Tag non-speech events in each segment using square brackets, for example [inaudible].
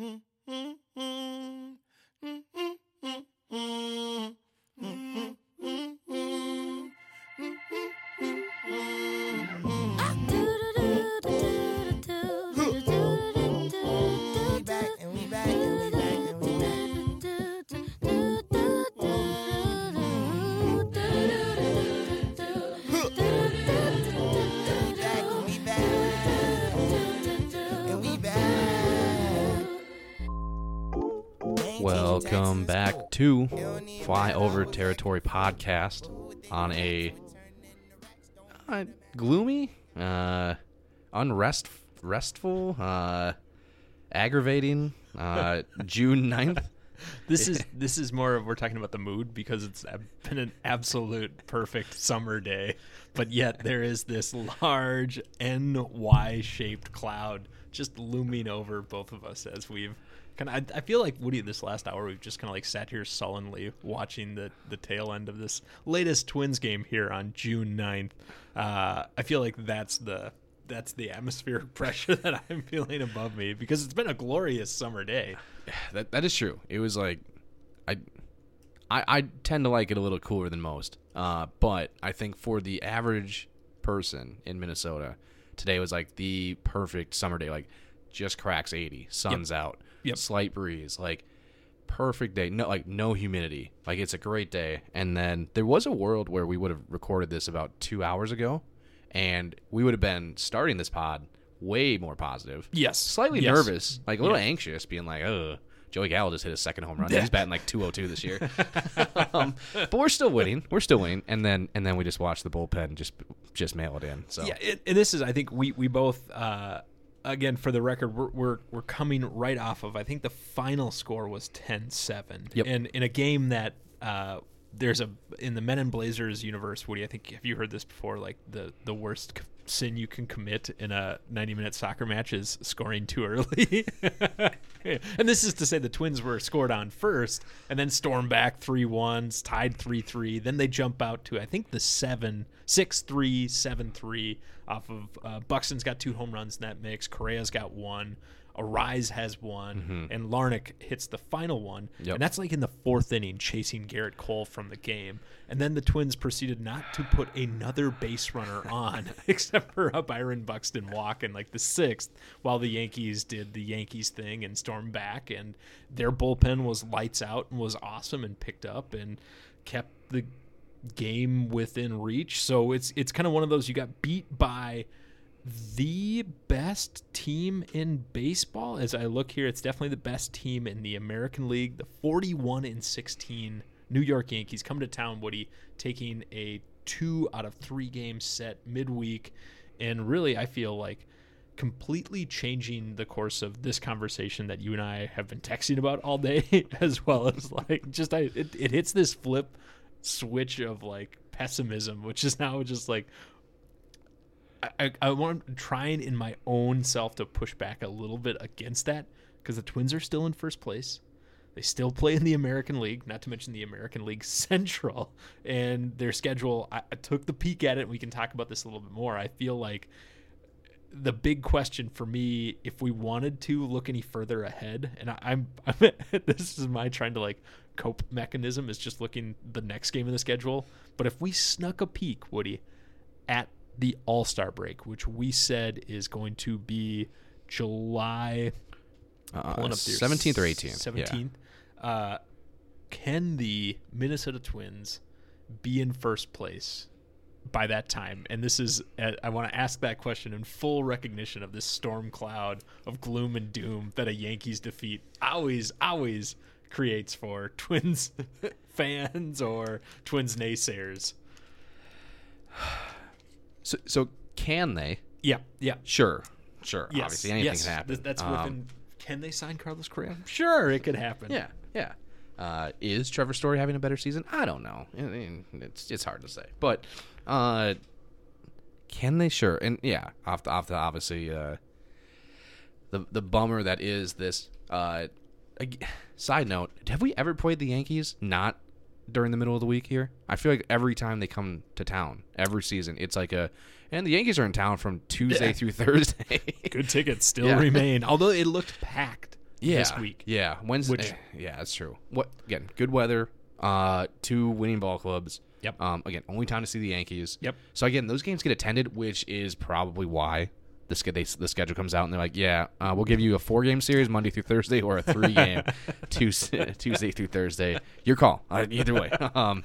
We back to Flyover Territory podcast on a uh, gloomy, uh, unrest, restful, uh, aggravating uh, [laughs] June 9th. This is [laughs] this is more of we're talking about the mood because it's been an absolute perfect summer day, but yet there is this large NY shaped cloud just looming over both of us as we've kind of. I, I feel like Woody, this last hour we've just kind of like sat here sullenly watching the the tail end of this latest Twins game here on June 9th. Uh, I feel like that's the that's the atmospheric [laughs] pressure that I'm feeling above me because it's been a glorious summer day. [sighs] That that is true. It was like, I, I, I tend to like it a little cooler than most. Uh, but I think for the average person in Minnesota, today was like the perfect summer day. Like, just cracks eighty, sun's out, Yep. slight breeze, like perfect day. No, like no humidity. Like it's a great day. And then there was a world where we would have recorded this about two hours ago, and we would have been starting this pod way more positive Yes, slightly Yes. nervous, like a little Yeah. anxious, being like, "Oh, Joey Gallo just hit his second home run. [laughs] He's batting like 202 this year." [laughs] um, but we're still winning. We're still winning. And then and then we just watch the bullpen just just mail it in. So Yeah, it, and this is I think we we both uh, again for the record we're, we're we're coming right off of I think the final score was 10-7. Yep. And in a game that uh, there's a in the Men in Blazers universe, Woody. I think have you heard this before? Like the the worst sin you can commit in a 90 minute soccer match is scoring too early. [laughs] and this is to say the Twins were scored on first and then storm back three ones, tied three three. Then they jump out to I think the seven six three seven three off of uh, Buxton's got two home runs in that mix. Correa's got one. Arraez has one, mm-hmm. and Larnach hits the final one, Yep. and that's like in the fourth inning, chasing Gerrit Cole from the game. And then the Twins proceeded not to put another base runner [laughs] on, [laughs] except for a Byron Buxton walk in like the sixth, while the Yankees did the Yankees thing and stormed back, and their bullpen was lights out and was awesome and picked up and kept the game within reach. So it's it's kind of one of those you got beat by the best team in baseball. As I look here, it's definitely the best team in the American League. The 41 and 16 New York Yankees come to town, Woody, taking a two out of three game set midweek. And really, I feel like completely changing the course of this conversation that you and I have been texting about all day, [laughs] as well as like just I it, it hits this flip switch of like pessimism, which is now just like I, I, want trying in my own self to push back a little bit against that because the Twins are still in first place. They still play in the American League, not to mention the American League [laughs] Central, and their schedule. I, I took the peek at it. And we can talk about this a little bit more. I feel like the big question for me, if we wanted to look any further ahead, and I, I'm, [laughs] I'm this is my trying to like cope mechanism is just looking the next game in the schedule. But if we snuck a peek, Woody, at the All Star break, which we said is going to be July uh, there, 17th or 18th. 17th. Uh, can the Minnesota Twins be in first place by that time? And this is, uh, I want to ask that question in full recognition of this storm cloud of gloom and doom that a Yankees defeat always, always creates for Twins [laughs] fans or Twins naysayers. So so can they? Yeah, yeah. Sure. Sure. Yes, Obviously anything yes. can happen. Th- That's Um, within. Can they sign Carlos Correa? Sure, it could happen. Yeah, yeah. Uh, is Trevor Story having a better season? I don't know. I mean, It's it's hard to say, but uh, can they? Sure, and yeah, off the off the obviously uh, the the bummer that is this. Uh, side note: Have we ever played the Yankees not during the middle of the week here? I feel like every time they come to town, every season, it's like a. And the Yankees are in town from Tuesday Yeah. through [laughs] Thursday. [laughs] Good tickets still Yeah. remain, although it looked packed yeah, this week. Yeah, Wednesday. Which- yeah, that's true. What again? Good weather. Uh, two winning ball clubs. Yep. Um, again, only time to see the Yankees. Yep. So again, those games get attended, which is probably why the the schedule comes out and they're like, yeah, uh, we'll give you a four game series Monday through Thursday or a three game [laughs] Tuesday, Tuesday through Thursday. Your call. Uh, either way. [laughs] um,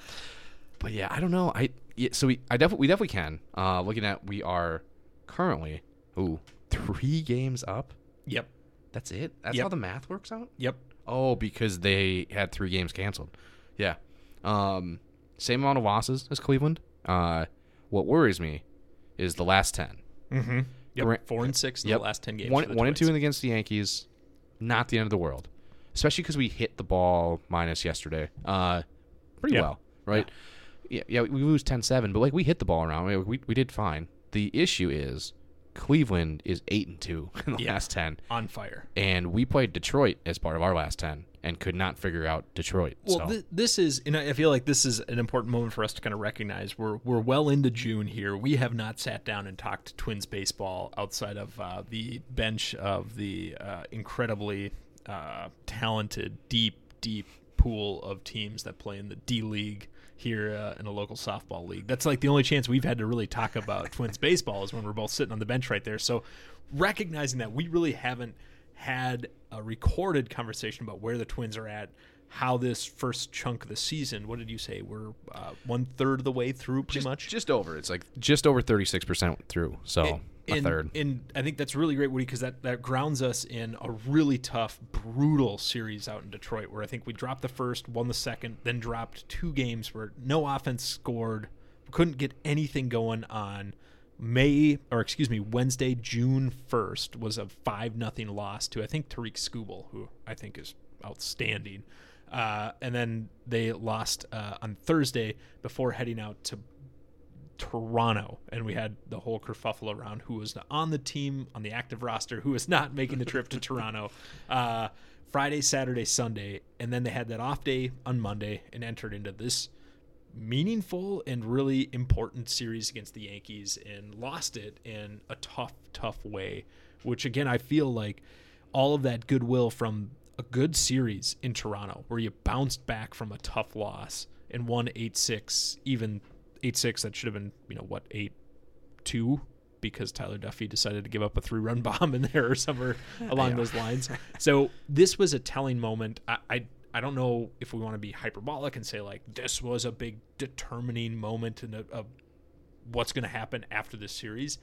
but yeah, I don't know. I yeah, so we I definitely we definitely can. Uh, looking at we are currently ooh three games up. Yep. That's it. That's Yep. how the math works out. Yep. Oh, because they had three games canceled. Yeah. Um, same amount of losses as Cleveland. Uh, what worries me is the last ten. Mm-hmm. Yep. Four and six in Yep. the last ten games. One, one and two against the Yankees. Not the end of the world, especially because we hit the ball minus yesterday. Uh, pretty Yeah. well, right? Yeah. yeah, we lose 10-7, but like we hit the ball around. We, we, we did fine. The issue is Cleveland is eight and two [laughs] in the Yeah. last ten, on fire. and we played Detroit as part of our last ten and could not figure out Detroit. Well, so. thi- this is, and I I feel like this is an important moment for us to kind of recognize we're we're well into June here. We have not sat down and talked Twins baseball outside of uh, the bench of the uh, incredibly uh, talented, deep, deep pool of teams that play in the D League here uh, in a local softball league. That's like the only chance we've had to really talk about Twins baseball is when we're both sitting on the bench right there. So recognizing that we really haven't had a recorded conversation about where the Twins are at, how this first chunk of the season. What did you say? We're uh, one third of the way through, pretty just, much. just over. It's like just over thirty six percent through. So a and, third. And I think that's really great, Woody, because that, that grounds us in a really tough, brutal series out in Detroit, where I think we dropped the first, won the second, then dropped two games where no offense scored, couldn't get anything going on. May or excuse me, Wednesday, June first was a five nothing loss to I think Tarik Skubal, who I think is outstanding. Uh, and then they lost uh, on Thursday before heading out to Toronto, and we had the whole kerfuffle around who was on the team on the active roster, who was not making the trip to [laughs] Toronto. Uh, Friday, Saturday, Sunday, and then they had that off day on Monday and entered into this meaningful and really important series against the Yankees and lost it in a tough, tough way. Which again, I feel like all of that goodwill from a good series in Toronto, where you bounced back from a tough loss and won eight six, even eight six that should have been you know what eight two because Tyler Duffey decided to give up a three run [laughs] bomb in there or somewhere [laughs] along those lines. [laughs] So this was a telling moment. I, I I don't know if we want to be hyperbolic and say like this was a big determining moment in a, a what's going to happen after this series.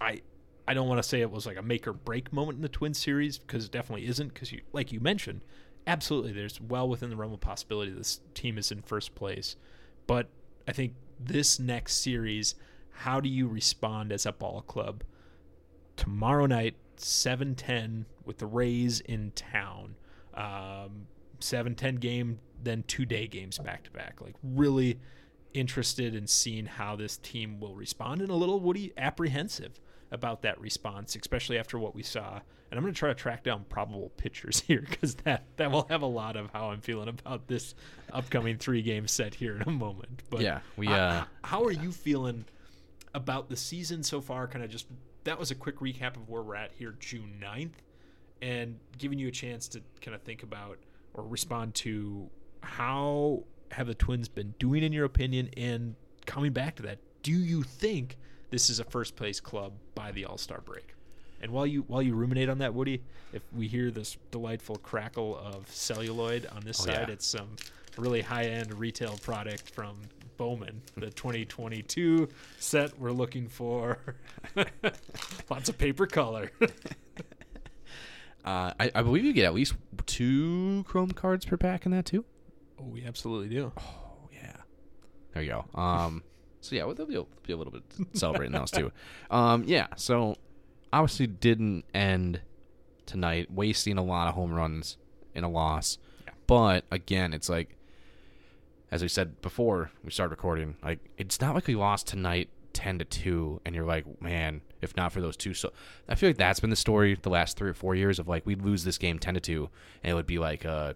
I I don't want to say it was like a make or break moment in the Twin series because it definitely isn't. Because you, like you mentioned, absolutely, there's well within the realm of possibility this team is in first place. But I think this next series, how do you respond as a ball club tomorrow night, seven ten with the Rays in town? Um, seven ten game, then two day games back to back. Like really interested in seeing how this team will respond and a little Woody apprehensive about that response, especially after what we saw. And I'm going to try to track down probable pitchers [laughs] here because that that will have a lot of how I'm feeling about this upcoming three game set here in a moment. But Yeah, we, h- uh, how are you feeling about the season so far? Kind of just that was a quick recap of where we're at here, June 9th, and giving you a chance to kind of think about or respond to how have the Twins been doing in your opinion, and coming back to that, do you think this is a first place club by the All Star break? And while you while you ruminate on that, Woody, if we hear this delightful crackle of celluloid on this Oh, side, yeah. it's some really high end retail product from Bowman, the [laughs] 2022 set we're looking for. [laughs] Lots of paper color. [laughs] Uh, I, I believe you get at least two Chrome cards per pack in that too. oh, we absolutely do. Oh yeah, there you go. Um, so yeah, well, there'll be a, be a little bit celebrating those too. [laughs] Um, yeah. So obviously didn't end tonight, wasting a lot of home runs in a loss. Yeah. But again, it's like as we said before we started recording, like it's not like we lost tonight ten to two, and you're like, man, if not for those two, so I feel like that's been the story the last three or four years of like we'd lose this game ten to two, and it would be like a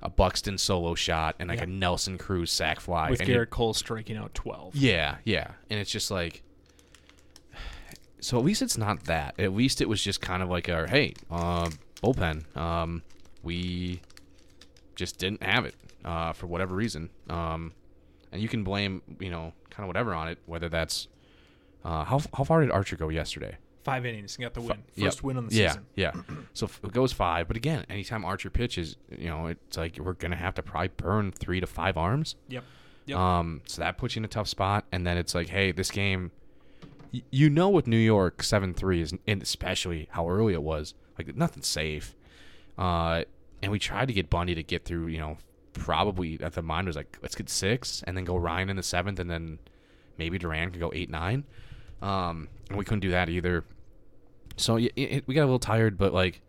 a Buxton solo shot and like Yeah. a Nelson Cruz sack fly With and Gerrit Cole striking out 12. yeah, yeah, and it's just like. So at least it's not that. At least it was just kind of like a hey, uh, bullpen. Um, we just didn't have it uh, for whatever reason. Um, and you can blame you know kind of whatever on it, whether that's uh, how how far did Archer go yesterday? Five innings, got the win. Yep. First win on the yeah, season. Yeah, So it goes five, but again, anytime Archer pitches, you know, it's like we're gonna have to probably burn three to five arms. Yep. Yep. Um, so that puts you in a tough spot, and then it's like, hey, this game, y- you know, with New York seven three is, and especially how early it was, like nothing's safe. Uh, and we tried to get Bundy to get through, you know, probably at the mind was like, let's get six, and then go Ryan in the seventh, and then maybe Duran could go eight nine. Um, and we couldn't do that either. So y- it, we got a little tired, but like,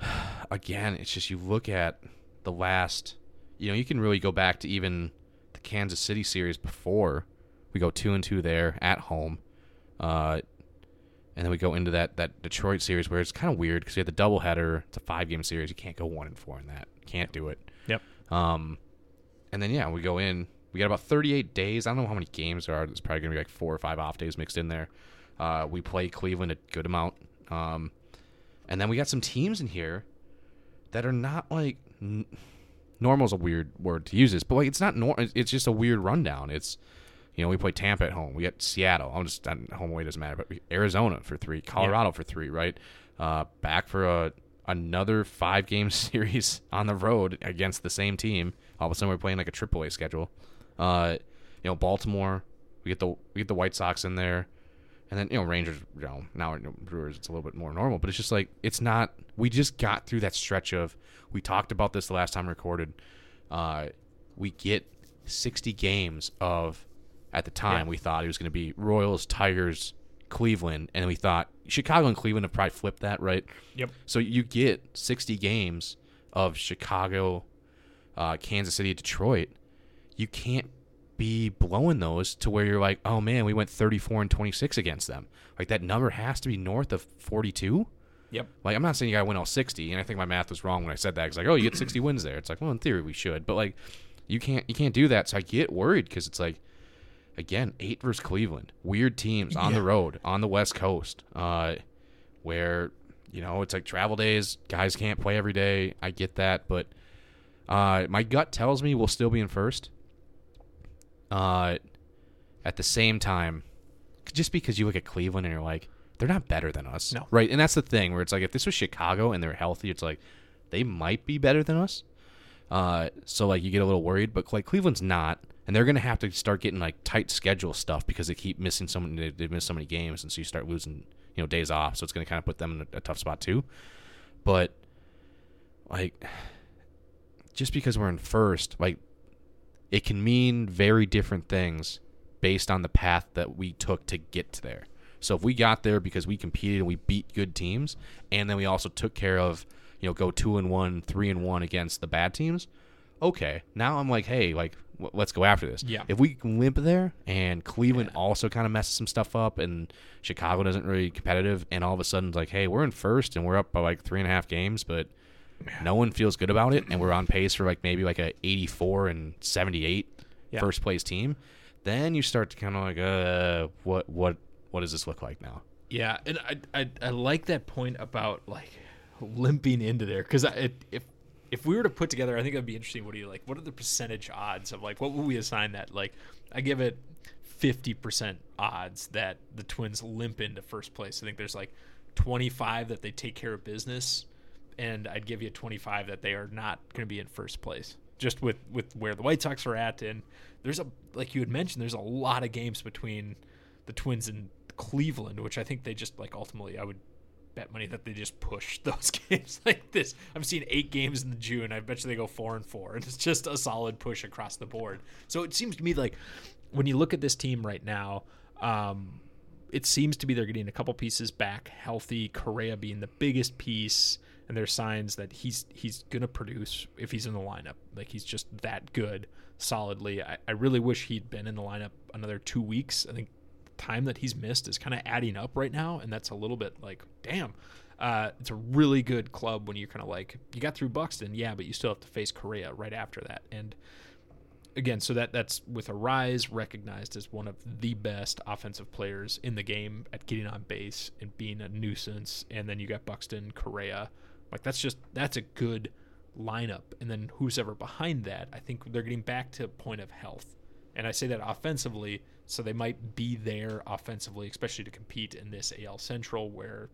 [sighs] again, it's just you look at the last, you know, you can really go back to even the Kansas City series before we go two and two there at home, uh, and then we go into that that Detroit series where it's kind of weird because you had the doubleheader. It's a five game series. You can't go one and four in that. Can't do it. Yep. Um, and then yeah, we go in. We got about 38 days. I don't know how many games there are. There's probably gonna be like four or five off days mixed in there. Uh, we play Cleveland a good amount. Um, and then we got some teams in here that are not like n- normal is a weird word to use this, but like it's not normal. It's just a weird rundown. It's you know we play Tampa at home. We got Seattle. I'm just home away doesn't matter, but we, Arizona for three, Colorado for three, right? Uh, back for a another five game [laughs] series on the road against the same team. All of a sudden we're playing like a triple A schedule. Uh, you know Baltimore. We get the we get the White Sox in there. And then you know Rangers, you know now Brewers, it's a little bit more normal, but it's just like it's not. We just got through that stretch of. We talked about this the last time we recorded. Uh, we get 60 games of. At the time, Yeah. we thought it was going to be Royals, Tigers, Cleveland, and we thought Chicago and Cleveland have probably flipped that, right? Yep. So you get 60 games of Chicago, uh, Kansas City, Detroit. You can't be blowing those to where you're like, oh man, we went 34 and 26 against them. Like that number has to be north of 42. Yep. Like I'm not saying you gotta win all 60, and I think my math was wrong when I said that. It's like, oh, you get 60 wins there. It's like, well, in theory we should, but like, you can't you can't do that. So I get worried because it's like, again, eight versus Cleveland, weird teams on the road on the West Coast, uh, where you know it's like travel days. Guys can't play every day. I get that, but uh, my gut tells me we'll still be in first. Uh, at the same time, just because you look at Cleveland and you're like, they're not better than us, No. right? And that's the thing where it's like, if this was Chicago and they're healthy, it's like they might be better than us. Uh, so like you get a little worried, but like Cleveland's not, and they're gonna have to start getting like tight schedule stuff because they keep missing so many. They, miss so many games, and so you start losing, you know, days off. So it's gonna kind of put them in a, a tough spot too. But like, just because we're in first, like, it can mean very different things based on the path that we took to get to there. So if we got there because we competed and we beat good teams, and then we also took care of, you know, go two and one, three and one against the bad teams. Okay, now I'm like, hey, like, w- let's go after this. Yeah. If we limp there, and Cleveland also kind of messes some stuff up, and Chicago doesn't really competitive, and all of a sudden it's like, hey, we're in first and we're up by like three and a half games, but no one feels good about it, and we're on pace for like maybe like a 84 and 78 Yeah. first place team. Then you start to kind of like, uh, what what what does this look like now? Yeah, and I I, I like that point about like limping into there because if if we were to put together, I think that'd be interesting. What do you like? What are the percentage odds of like what would we assign that? Like, I give it fifty percent odds that the Twins limp into first place. I think there's like twenty five that they take care of business, and I'd give you twenty five that they are not going to be in first place. Just with with where the White Sox are at, and there's a like you had mentioned, there's a lot of games between the Twins and Cleveland, which I think they just like ultimately I would bet money that they just push [laughs] those games like this. I've seen eight games in the June. I bet you they go four and four, and [laughs] it's just a solid push across the board. So it seems to me like when you look at this team right now, um, it seems to be they're getting a couple pieces back healthy. Correa being the biggest piece, and there's signs that he's he's gonna produce if he's in the lineup. Like he's just that good solidly. I, I really wish he'd been in the lineup another two weeks. I think time that he's missed is kind of adding up right now, and that's a little bit like, damn. Uh, it's a really good club when you're kind of like you got through Buxton, yeah, but you still have to face Correa right after that, and again, so that that's with Arraez recognized as one of the best offensive players in the game at getting on base and being a nuisance, and then you got Buxton, Correa, like that's just that's a good lineup, and then who's ever behind that, I think they're getting back to a point of health, and I say that offensively, so they might be there offensively, especially to compete in this AL Central where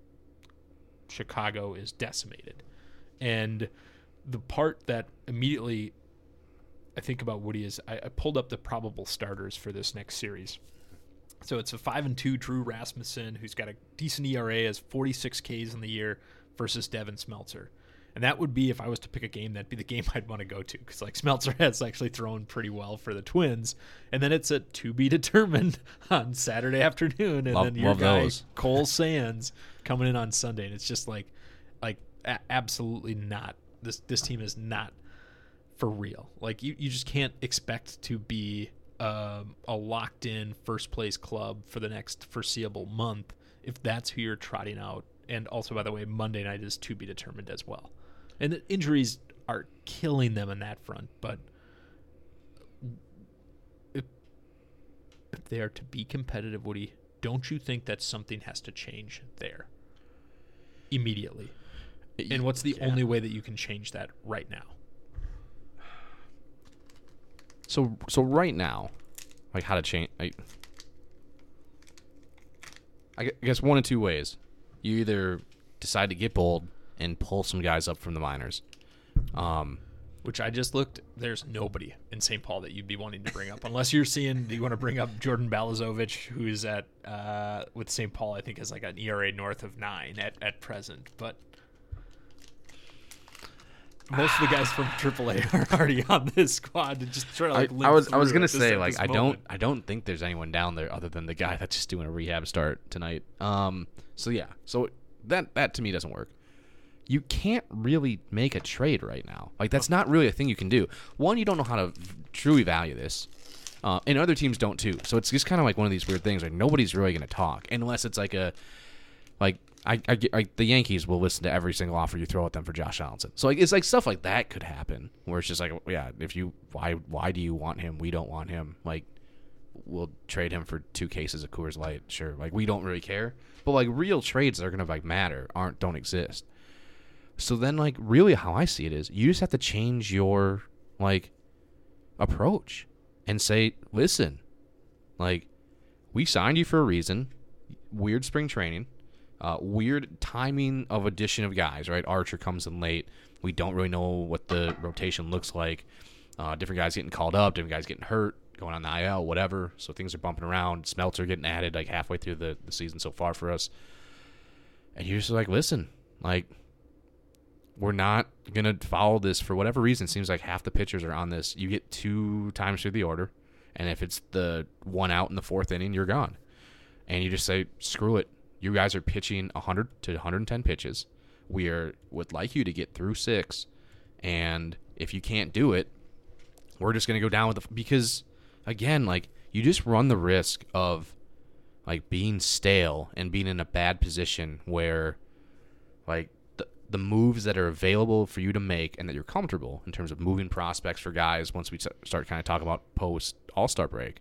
Chicago is decimated, and the part that immediately I think about Woody is I, I pulled up the probable starters for this next series. So it's a five and two Drew Rasmussen, who's got a decent ERA, has 46 Ks in the year, versus Devin Smeltzer. And that would be if I was to pick a game, that'd be the [laughs] game I'd want to go to because like Smeltzer [laughs] has actually thrown pretty well for the Twins, and then it's a to be [laughs] determined on Saturday afternoon, and Love- then your guy those. Cole Sands coming in on Sunday, and it's just like, like a- absolutely not. This this team is not for real. Like you, you just can't expect to be um, a locked in first place club for the next foreseeable month if that's who you're trotting out. And also, by the way, Monday night is to be determined as well. And the injuries are killing them on that front. But if, if they are to be competitive, Woody, don't you think that something has to change there immediately? And what's the Yeah. only way that you can change that right now? So so right now, like how to change. I, I I guess one of two ways. You either decide to get bold and pull some guys up from the minors. Um, Which I just looked. There's nobody in St. Paul that you'd be wanting to bring up, unless you're seeing. You want to bring up Jordan Balazovic, who's at uh, with St. Paul. I think has like an ERA north of nine at, at present. But most of the guys from AAA [laughs] are already on this squad to just try to I, like. I limp was I was gonna at this- say like this I don't. I don't think there's anyone down there other than the guy that's just doing a rehab start tonight. Um, so yeah, so that that to me doesn't work. You can't really make a trade right now. Like that's not really a thing you can do. One, you don't know how to truly value this. Uh, and other teams don't too. So it's just kind of like one of these weird things. Like nobody's really going to talk unless it's like a, like I, I get the Yankees will listen to every single offer you throw at them for Josh Donaldson. So like it's like stuff like that could happen where it's just like yeah, if you why why do you want him? We don't want him. Like we'll trade him for two cases of Coors Light. Sure, like we don't really care. But like real trades that are gonna like matter aren't don't exist. So then like really how I see it is you just have to change your like approach and say, listen, like we signed you for a reason. Weird spring training, uh, weird timing of addition of guys. Right, Archer comes in late. We don't really know what the rotation looks like. Uh, different guys getting called up, different guys getting hurt, going on the IL, whatever. So things are bumping around. Smeltzer getting added like halfway through the, the season so far for us. And you're just like, listen, like we're not gonna follow this for whatever reason. Seems like half the pitchers are on this. You get two times through the order, and if it's the one out in the fourth inning, you're gone. And you just say, screw it. You guys are pitching 100 to 110 pitches. We are would like you to get through six, and if you can't do it, we're just gonna go down with the because again, like you just run the risk of like being stale and being in a bad position where like the, moves that are available for you to make and that you're comfortable in terms of moving prospects for guys once we start kind of talking about post all-star break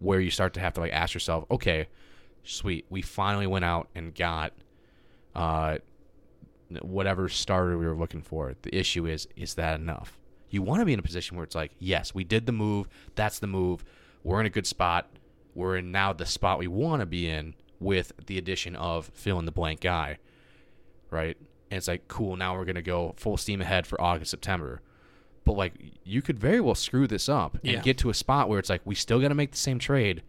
where you start to have to like ask yourself okay sweet we finally went out and got uh whatever starter we were looking for. The issue is is that enough? You want to be in a position where it's like yes we did the move. That's the move. We're in a good spot. We're in now the spot we want to be in with the addition of fill in the blank guy. Right? And it's like, cool, now we're gonna go full steam ahead for August, September. But like, you could very well screw this up and Yeah. get to a spot where it's like, we still gotta make the same trade,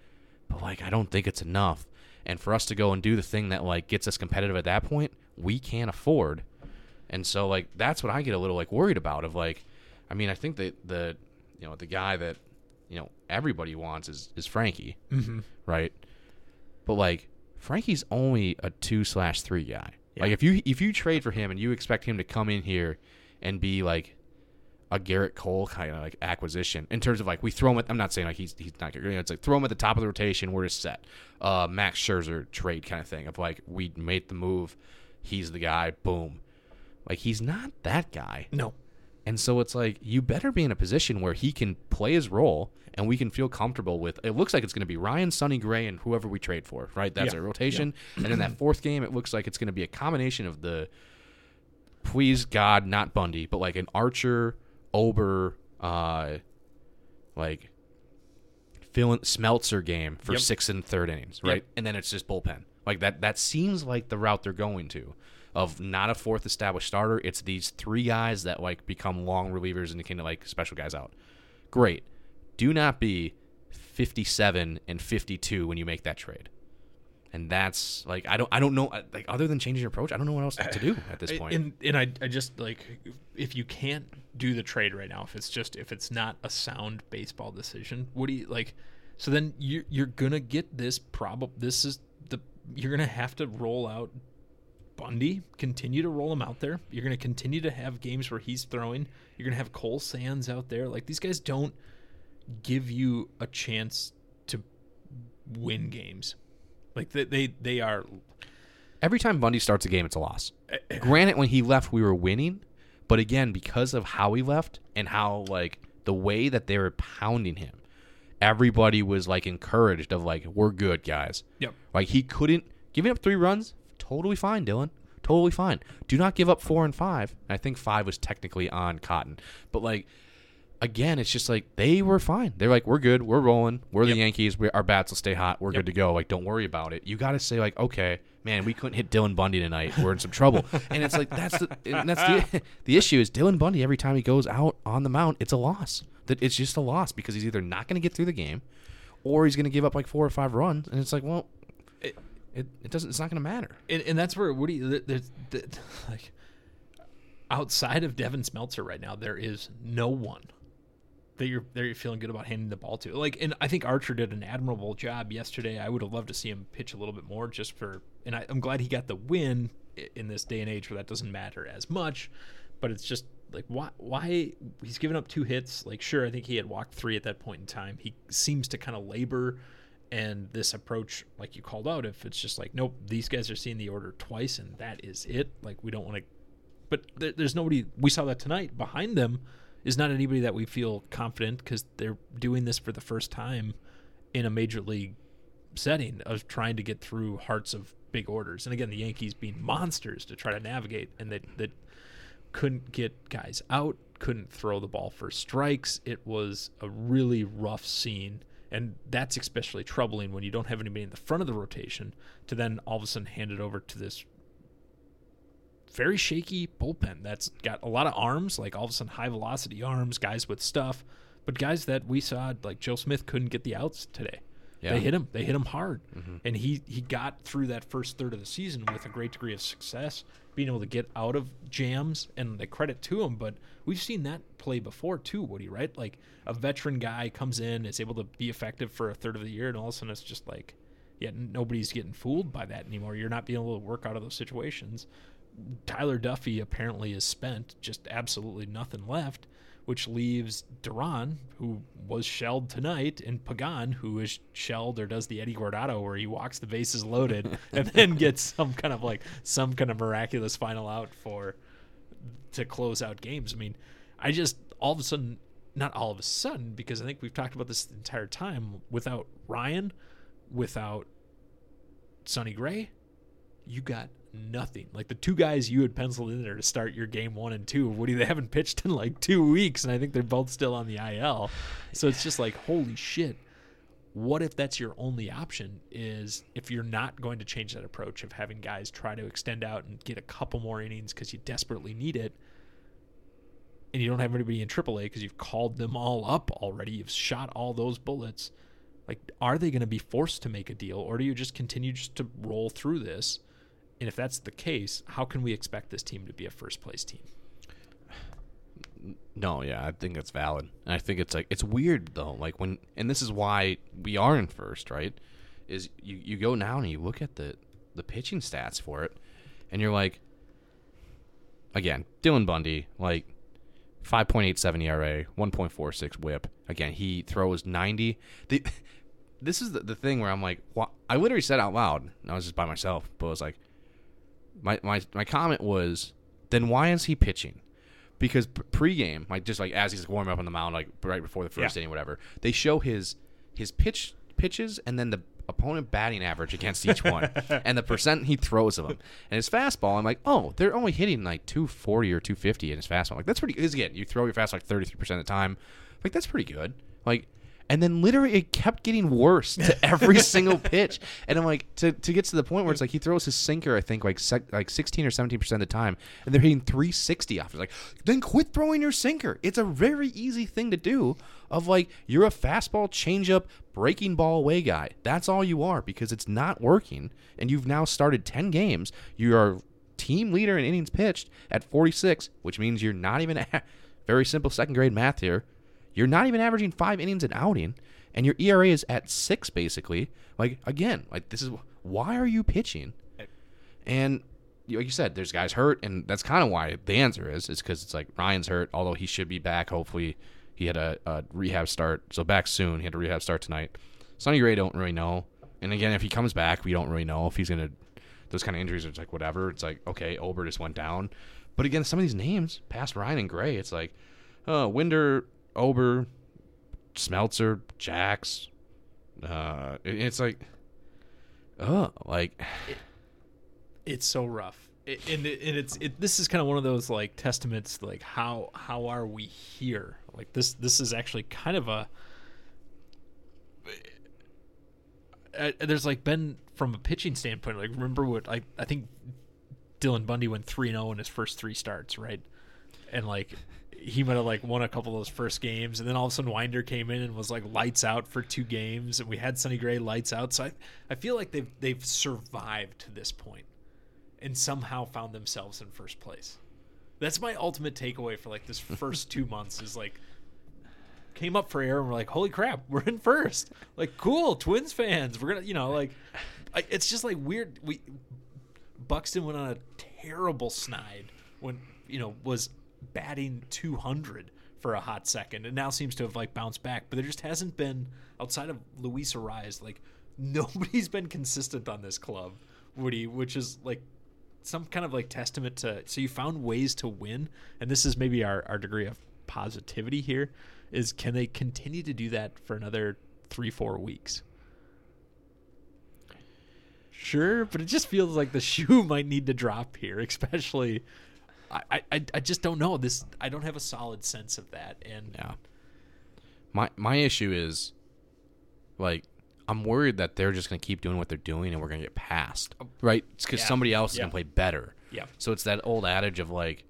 but like, I don't think it's enough. And for us to go and do the thing that like gets us competitive at that point, we can't afford. And so like, that's what I get a little like worried about. Of like, I mean, I think that the, you know, the guy that, you know, everybody wants is is Frankie, Mm-hmm. right? But like Frankie's only a two slash three guy. Like if you if you trade for him and you expect him to come in here and be like a Gerrit Cole kind of like acquisition in terms of like we throw him at I'm not saying like he's he's not Gerrit, it's like throw him at the top of the rotation, we're just set. Uh Max Scherzer trade kind of thing of like we made the move, he's the guy, boom. Like he's not that guy. No. And so it's like you better be in a position where he can play his role and we can feel comfortable with. It looks like it's going to be Ryan, Sonny Gray, and whoever we trade for, right? That's Yeah, a rotation. and then that fourth game, it looks like it's going to be a combination of the please God, not Bundy, but like an Archer, Ober, uh, like Phil Smeltzer game for Yep. six and third innings, right? Yep. And then it's just bullpen. Like that. That seems like the route they're going to, of not a fourth established starter. It's these three guys that like become long relievers and kind of like special guys out. Great. Do not be fifty-seven and fifty-two when you make that trade. And that's like I don't I don't know like other than changing your approach I don't know what else to do [laughs] at this point. And and I, I just like if you can't do the trade right now, if it's just if it's not a sound baseball decision, what do you like? So then you you're gonna get this problem. This is the you're gonna have to roll out Bundy. Continue to roll him out there. You're gonna continue to have games where he's throwing. You're gonna have Cole Sands out there. Like these guys don't give you a chance to win games. Like they they, they are Every time Bundy starts a game, it's a loss. Eh, eh. Granted, when he left, we were winning, but again, because of how he left and how like the way that they were pounding him, everybody was like encouraged of like we're good guys. Yep. Like he couldn't giving up three runs, totally fine, Dylan. Totally fine. Do not give up four and five. I think five was technically on Cotton, but like again, it's just like they were fine. They're like, we're good. We're rolling. We're the Yankees. We, our bats will stay hot. We're Yep. good to go. Like, don't worry about it. You got to say like, okay, man, we couldn't hit Dylan Bundy tonight. We're in some trouble. [laughs] and it's like that's the and that's the [laughs] the issue is Dylan Bundy. Every time he goes out on the mound, it's a loss. That it's just a loss because he's either not going to get through the game, or he's going to give up like four or five runs. And it's like, well, it it, it doesn't. It's not going to matter. and, and that's where Woody there- there's the, [laughs] like outside of Devin Smeltzer right now, there is no one that you're that you're feeling good about handing the ball to. Like, and I think Archer did an admirable job yesterday. I would have loved to see him pitch a little bit more, just for. And I, I'm glad he got the win in this day and age where that doesn't matter as much. But it's just like why why he's given up two hits. Like, sure, I think he had walked three at that point in time. He seems to kind of labor and this approach like you called out if it's just like nope these guys are seeing the order twice and that is it like we don't want to but there, there's nobody we saw that tonight behind them is not anybody that we feel confident because they're doing this for the first time in a major league setting of trying to get through hearts of big orders and again the yankees being monsters to try to navigate and that that couldn't get guys out, couldn't throw the ball for strikes. It was a really rough scene. And that's especially troubling when you don't have anybody in the front of the rotation to then all of a sudden hand it over to this very shaky bullpen that's got a lot of arms, like all of a sudden high velocity arms, guys with stuff, but guys that we saw like Joe Smith couldn't get the outs today. Yeah. They hit him. They hit him hard, mm-hmm. and he he got through that first third of the season with a great degree of success, being able to get out of jams, and the credit to him. But we've seen that play before too, Woody. Right? Like a veteran guy comes in, is able to be effective for a third of the year, and all of a sudden it's just like, yeah, nobody's getting fooled by that anymore. You're not being able to work out of those situations. Tyler Duffey apparently is spent, just absolutely nothing left, which leaves Duran, who was shelled tonight, and Pagan, who is shelled or does the Eddie Guardado where he walks the bases loaded [laughs] and then gets some kind of like some kind of miraculous final out for to close out games. I mean, I just all of a sudden, not all of a sudden, because I think we've talked about this the entire time. Without Ryan, without Sonny Gray, you got nothing. Like the two guys you had penciled in there to start your game one and two, Woody, they haven't pitched in like two weeks, and I think they're both still on the IL. So it's just like, holy shit. What if that's your only option? Is if you're not going to change that approach of having guys try to extend out and get a couple more innings because you desperately need it, and you don't have anybody in AAA because you've called them all up already, you've shot all those bullets. Like, are they going to be forced to make a deal, or do you just continue just to roll through this? And if that's the case, how can we expect this team to be a first place team? No, yeah, I think that's valid. And I think it's like it's weird though. Like when and this is why we are in first, right? Is you, you go now and you look at the the pitching stats for it and you're like again, Dylan Bundy, like 5.87 ERA, 1.46 whip. Again, he throws 90. The, [laughs] this is the, the thing where I'm like, wha- I literally said out loud, and I was just by myself, but I was like, my, my, my comment was, then why is he pitching? because pregame, like just like as he's warming up on the mound, like right before the first Yeah. inning, whatever, they show his his pitch pitches and then the opponent batting average against each one [laughs] and the percent he throws of them. And his fastball, I'm like, oh, they're only hitting like 240 or 250 in his fastball. Like that's pretty. Because again, you throw your fastball like 33 percent of the time. Like that's pretty good. Like. And then literally it kept getting worse to every [laughs] single pitch. And I'm like, to, to get to the point where it's like he throws his sinker, I think, like sec, like 16 or 17 percent of the time, and they're hitting 360 off. It's like, then quit throwing your sinker. It's a very easy thing to do. Of like, you're a fastball, changeup, breaking ball away guy. That's all you are because it's not working. And you've now started 10 games. You are team leader in innings pitched at 46, which means you're not even a- [laughs] very simple second grade math here. You're not even averaging five innings an outing, and your ERA is at six basically. Like again, like this is why are you pitching? And like you said, there's guys hurt, and that's kind of why the answer is is because it's like Ryan's hurt, although he should be back. Hopefully, he had a, a rehab start, so back soon. He had a rehab start tonight. Sonny Gray don't really know, and again, if he comes back, we don't really know if he's gonna. Those kind of injuries are just like whatever. It's like okay, Ober just went down, but again, some of these names past Ryan and Gray, it's like, uh, Winder, Ober, Smeltzer, Jax. Uh, it- it's like, oh, like it's so rough it, and, it, and it's it, this is kind of one of those like testaments like how how are we here like this this is actually kind of a uh, there's like been from a pitching standpoint like remember what I I think Dylan Bundy went 3-0 in his first 3 starts right and like he might have like won a couple of those first games and then all of a sudden Winder came in and was like lights out for two games and we had Sonny Gray lights out so I, I feel like they've they've survived to this point and somehow found themselves in first place. That's my ultimate takeaway for like this [laughs] first two months is like came up for air and we're like, holy crap, we're in first. Like, cool, Twins fans. We're gonna, you know, like, I, it's just like weird. We Buxton went on a terrible snide when you know was batting 200 for a hot second, and now seems to have like bounced back. But there just hasn't been outside of Luis Arraez, like [laughs] nobody's been consistent on this club, Woody, which is like some kind of like testament to so you found ways to win and this is maybe our, our degree of positivity here is can they continue to do that for another three four weeks sure but it just feels like the [laughs] shoe might need to drop here especially I, I i just don't know this i don't have a solid sense of that and Yeah. My my issue is like I'm worried that they're just going to keep doing what they're doing and we're going to get passed. Oh, right? It's cuz Yeah. somebody else is Yeah. to play better. Yeah. So it's that old adage of like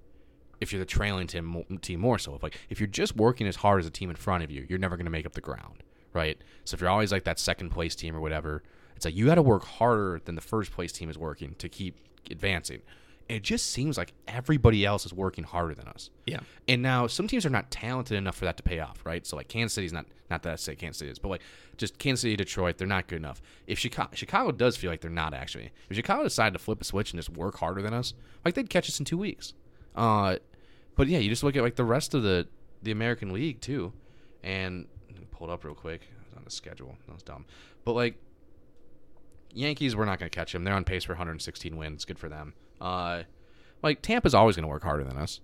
if you're the trailing team, team more so. If like if you're just working as hard as the team in front of you, you're never going to make up the ground, right? So if you're always like that second place team or whatever, it's like you got to work harder than the first place team is working to keep advancing. It just seems like everybody else is working harder than us. yeah And now some teams are not talented enough for that to pay off, right? So like Kansas City's not not that I say Kansas City is, but like just Kansas City, Detroit, they're not good enough. If Chicago Chicago does feel like they're not actually. If Chicago decided to flip a switch and just work harder than us, like they'd catch us in two weeks. Uh, but yeah, you just look at like the rest of the the American League too, and pulled up real quick. It was on the schedule. That was dumb. But like Yankees, we're not going to catch them. They're on pace for 116 wins. Good for them. Uh, like Tampa's always going to work harder than us.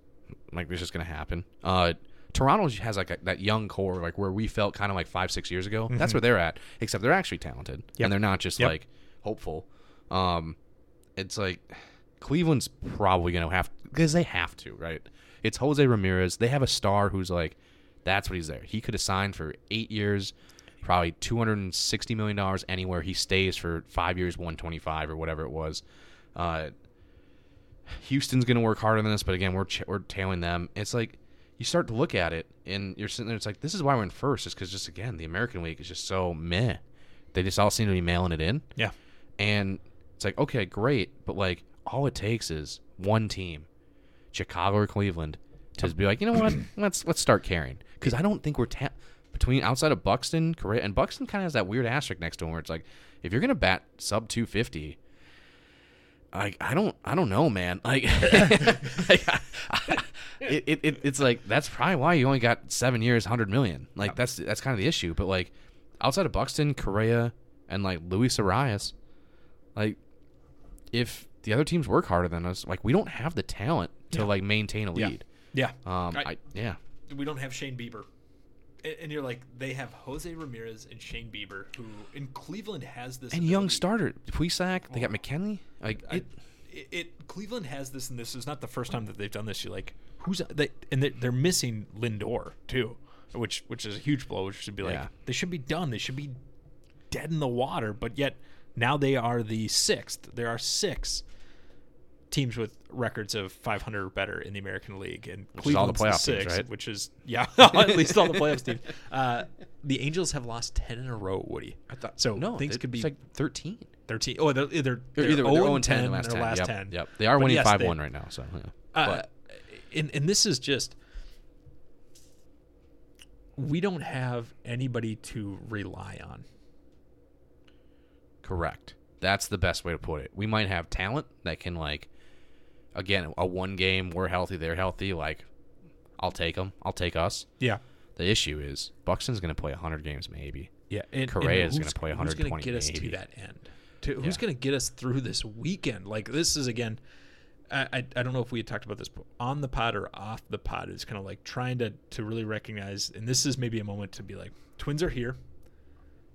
Like it's just going to happen. Uh, Toronto has like a, that young core, like where we felt kind of like five, six years ago. That's where they're at. Except they're actually talented, Yep. and they're not just Yep. like hopeful. Um, it's like Cleveland's probably going to have because they have to, right? It's Jose Ramirez. They have a star who's like, that's what he's there. He could have signed for eight years, probably two hundred and sixty million dollars anywhere. He stays for five years, one twenty five or whatever it was. Uh, Houston's going to work harder than us, but again, we're ch- we're tailing them. It's like you start to look at it, and you're sitting there. It's like this is why we're in first, is because just again, the American League is just so meh. They just all seem to be mailing it in. Yeah, and it's like okay, great, but like all it takes is one team, Chicago or Cleveland, to be like, you know what, [coughs] let's let's start caring because I don't think we're ta- between outside of Buxton, Correa, and Buxton kind of has that weird asterisk next to him where it's like, if you're gonna bat sub 250 I I don't I don't know, man. Like, [laughs] [laughs] like I, I, it, it it's like that's probably why you only got seven years, hundred million. Like that's that's kind of the issue. But like outside of Buxton, Correa, and like Luis Arraez, like if the other teams work harder than us, like we don't have the talent to yeah. like maintain a lead. Yeah. yeah. Um. I, I, yeah. We don't have Shane Bieber. And- you're like, they have Jose Ramirez and Shane Bieber, who in Cleveland has this and young ability- starter Plesac. They got Oh. McKenzie. Like I, it, it, it Cleveland has this, and this is not the first time that they've done this. You're like, who's they? And they're, they're missing Lindor too, which which is a huge blow. Which should be like Yeah. they should be done. They should be dead in the water. But yet now they are the sixth. There are six teams with records of 500 or better in the American League, and Which is all the Cleveland's playoff the teams, right? Which is yeah, [laughs] [laughs] at least all the playoffs teams. Uh, the Angels have lost 10 in a row. Woody, I thought so. No, things could be it's like thirteen. 13. Oh, they're either Or they're either 0 they're 0 and 10 in in the last their 10. last yep, 10. Yep, they are But winning yes, five they- one right now. So, yeah. Uh, and and this is just we don't have anybody to rely on. correct. That's the best way to put it. We might have talent that can like, again, a one game. We're healthy. They're healthy. Like, I'll take them. I'll take us. Yeah. The issue is Buxton's going to play 100 games maybe. Yeah, and, Correa's and gonna play Who's going to get us maybe. to that end? To, Yeah. Who's going to get us through this weekend? Like this is again, I, I I don't know if we had talked about this on the pod or off the pod. It's kind of like trying to to really recognize, and this is maybe a moment to be like, Twins are here,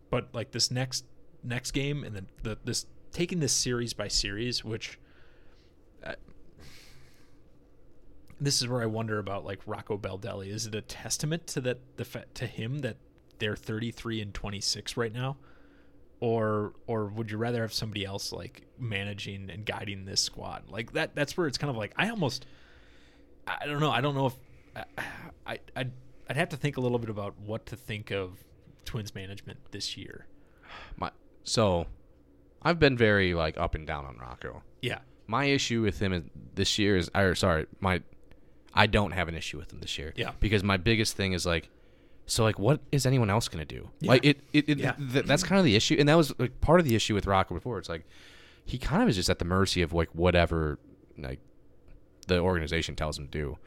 but like this next next game and then the this taking this series by series, which. uh, this is where I wonder about like Rocco Baldelli. Is it a testament to that the fa- to him that they're 33 and 26 right now, or or would you rather have somebody else like managing and guiding this squad? Like that. That's where it's kind of like I almost I don't know. I don't know if I I I'd, I'd have to think a little bit about what to think of Twins management this year. My so, I've been very like up and down on Rocco. Yeah. My issue with him is, this year is, i or sorry, my, I don't have an issue with them this year. Yeah. Because my biggest thing is like, so like, what is anyone else gonna do? Yeah. Like it, it, it Yeah. th- that's kind of the issue, and that was like part of the issue with Rocco before. It's like, he kind of is just at the mercy of like whatever like the organization tells him to do.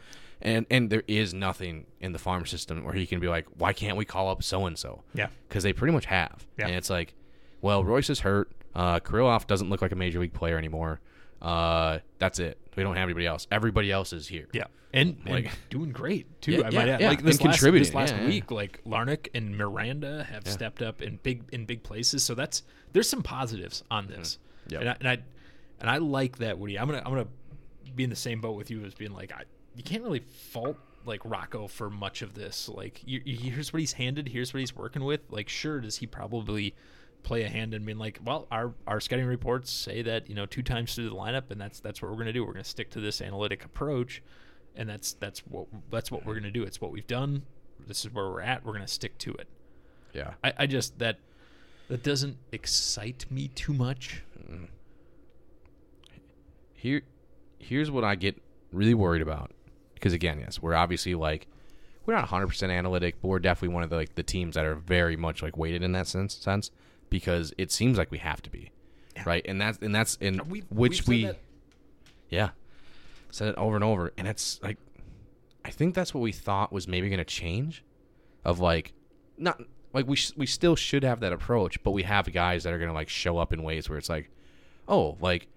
And and there is nothing in the farm system where he can be like, why can't we call up so and so? Yeah. because they pretty much have. Yeah. And it's like, well, Royce is hurt. Uh, Kirilloff doesn't look like a major league player anymore. Uh, that's it. We don't have anybody else. Everybody else is here. Yeah. And, and Like- doing great too. Yeah, I yeah, might add. yeah, Like this and last, contributing, this last yeah, yeah. week, like Larnach and Miranda have Yeah. stepped up in big in big places. So that's there's some positives on this. Mm-hmm. Yep. And I, and I and I like that Woody. I'm gonna I'm gonna be in the same boat with you as being like I, you can't really fault like Rocco for much of this. Like you, you, here's what he's handed. Here's what he's working with. Like sure, does he probably play a hand in being like, well, our our scouting reports say that you know two times through the lineup, and that's that's what we're gonna do. We're gonna stick to this analytic approach, and that's that's what that's what we're gonna do. It's what we've done. This is where we're at. We're gonna stick to it. Yeah. I, I just that that doesn't excite me too much. Mm. Here, here's what I get really worried about. Because again, yes, we're obviously like we're not 100 percent analytic, but we're definitely one of the like the teams that are very much like weighted in that sense. Sense because it seems like we have to be, right? And that's and that's in We- which we've said we, that- yeah, said it over and over, and it's like I think that's what we thought was maybe going to change, of like not like we sh- we still should have that approach, but we have guys that are going to like show up in ways where it's like, oh, like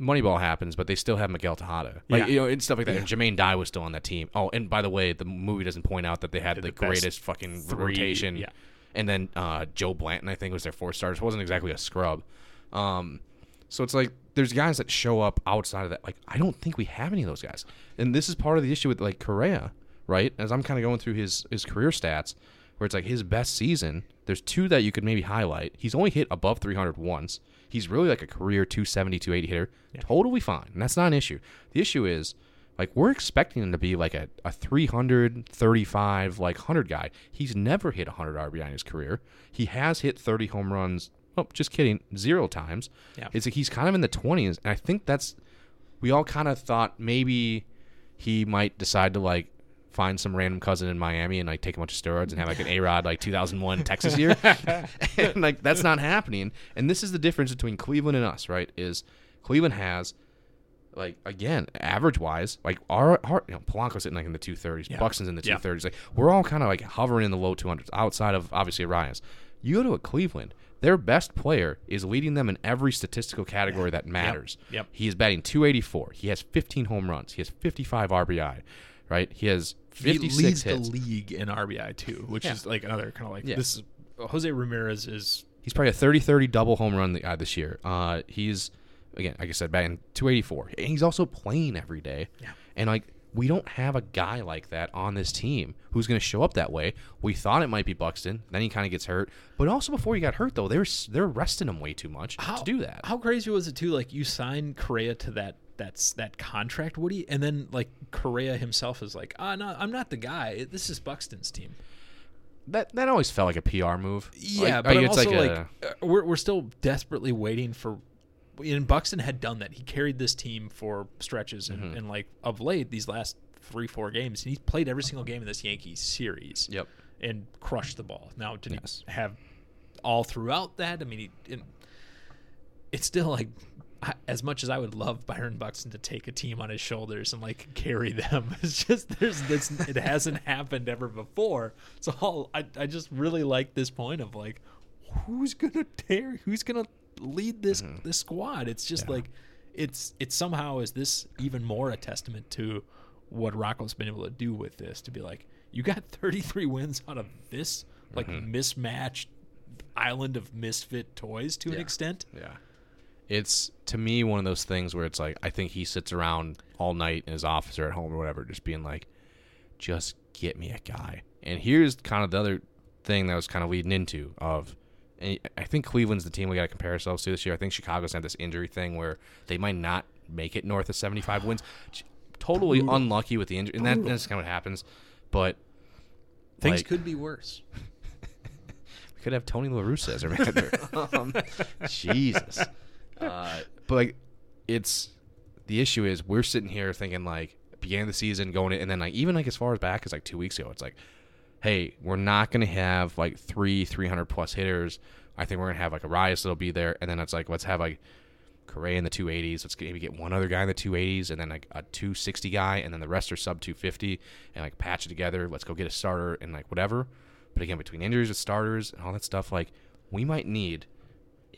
Moneyball happens, but they still have Miguel Tejada, like Yeah. you know, and stuff like that. Yeah. And Jermaine Dye was still on that team. Oh, and by the way, the movie doesn't point out that they had the, the greatest fucking three- rotation. yeah. And then uh, Joe Blanton, I think, was their four stars. wasn't exactly a scrub. Um, so it's like there's guys that show up outside of that. Like I don't think we have any of those guys, and this is part of the issue with like Correa, right? As I'm kind of going through his his career stats, where it's like his best season. There's two that you could maybe highlight. He's only hit above 300 once. He's really like a career 270, 280 hitter. Totally fine, and that's not an issue. The issue is like we're expecting him to be like a, a 335 like 100 guy. He's never hit 100 RBI in his career. He has hit 30 home runs. Oh, just kidding, zero times. Yeah. It's like he's kind of in the 20s, and I think that's we all kind of thought maybe he might decide to like find some random cousin in Miami and like take a bunch of steroids and have like an A Rod like 2001 [laughs] Texas year, [laughs] and like that's not happening. And this is the difference between Cleveland and us, right? Is Cleveland has like again average wise like our, our you know Polanco's sitting like in the 230s Yeah. Buxton's in the Yeah. 230s like we're all kind of like hovering in the low 200s outside of obviously Arraez you go to a Cleveland their best player is leading them in every statistical category that matters. Yep. He is batting 284. He has 15 home runs. He has 55 RBI. Right. He has He 56 leads hits. the league in RBI too, which Yeah. is like another kind of like Yeah. this. Is, Jose Ramirez is He's probably a 30-30 double home run guy this year. Uh, he's again, like I said, batting 284. And he's also playing every day. Yeah. And like we don't have a guy like that on this team who's going to show up that way. We thought it might be Buxton, then he kind of gets hurt. But also before he got hurt though, they're they're resting him way too much how, to do that. How crazy was it too? Like you signed Correa to that that's that contract, Woody, and then like Correa himself is like, ah, no, I'm not the guy. This is Buxton's team. that that always felt like a PR move. Yeah, Like, but I'm it's also like, a- uh, we're we're still desperately waiting for. And Buxton had done that. He carried this team for stretches, and, Mm-hmm. and like of late, these last three four games, and he's played every single game in this Yankees series. Yep. and crushed the ball. Now, did Yes. he have all throughout that? I mean, he, it, it's still like I- as much as I would love Byron Buxton to take a team on his shoulders and like carry them, [laughs] it's just there's this it hasn't [laughs] happened ever before. So all, I I just really like this point of like who's gonna tear who's gonna lead this this squad. It's just Mm-hmm. Yeah. like it's it's somehow is this even more a testament to what Rocco's been able to do with this to be like you got [laughs] 33 wins out of this like Mm-hmm. mismatched island of misfit toys to an extent. Yeah. It's to me one of those things where it's like I think he sits around all night in his office or at home or whatever, just being like, just get me a guy. And here's kind of the other thing that was kind of leading into of I think Cleveland's the team we got to compare ourselves to this year. I think Chicago's had this injury thing where they might not make it north of 75 wins. [sighs] Totally unlucky with the injury, and that, that's kind of what happens. But Things like, could be worse. [laughs] we could have Tony La Russa as our manager. um, [laughs] [laughs] Jesus. Uh, but like, it's the issue is we're sitting here thinking like beginning of the season going in, and then like even like as far as back as like two weeks ago, it's like, hey, we're not gonna have like three 300 plus hitters. I think we're gonna have like a Arraez that'll be there, and then it's like let's have like Correa in the 280s. Let's maybe get one other guy in the 280s, and then like a 260 guy, and then the rest are sub 250, and like patch it together. Let's go get a starter and like whatever. But again, between injuries with starters and all that stuff, like we might need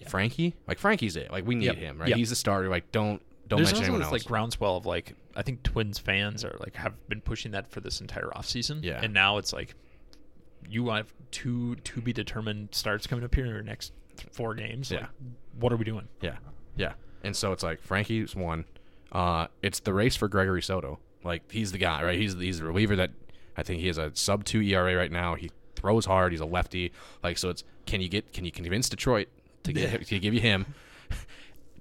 Frankie. Like Frankie's it. Like we need Yep. him, right? Yep. He's the starter. Like don't don't There's mention also anyone this else. like groundswell of like I think Twins fans are like have been pushing that for this entire offseason. Yeah. And now it's like you have two to be determined starts coming up here in your next four games. Yeah. Like, what are we doing? Yeah, yeah. And so it's like Frankie's one. Uh, it's the race for Gregory Soto. Like he's the guy, right? He's he's the reliever that I think he has a sub two ERA right now. He throws hard. He's a lefty. Like so, it's can you get can you convince Detroit to get to give you him? [laughs]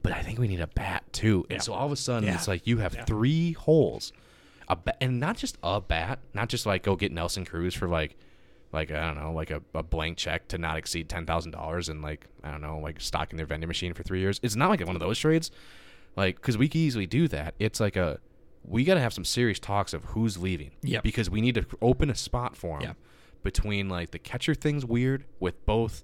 But I think we need a bat too. And Yeah. so all of a sudden, Yeah. it's like you have three holes, a ba- and not just a bat, not just like go get Nelson Cruz for like like I don't know, like a, a blank check to not exceed ten thousand dollars, and like I don't know, like stocking their vending machine for three years. It's not like one of those trades, like because we can easily do that. It's like a we got to have some serious talks of who's leaving. Yep. Because we need to open a spot for him Yep. between like the catcher thing's weird with both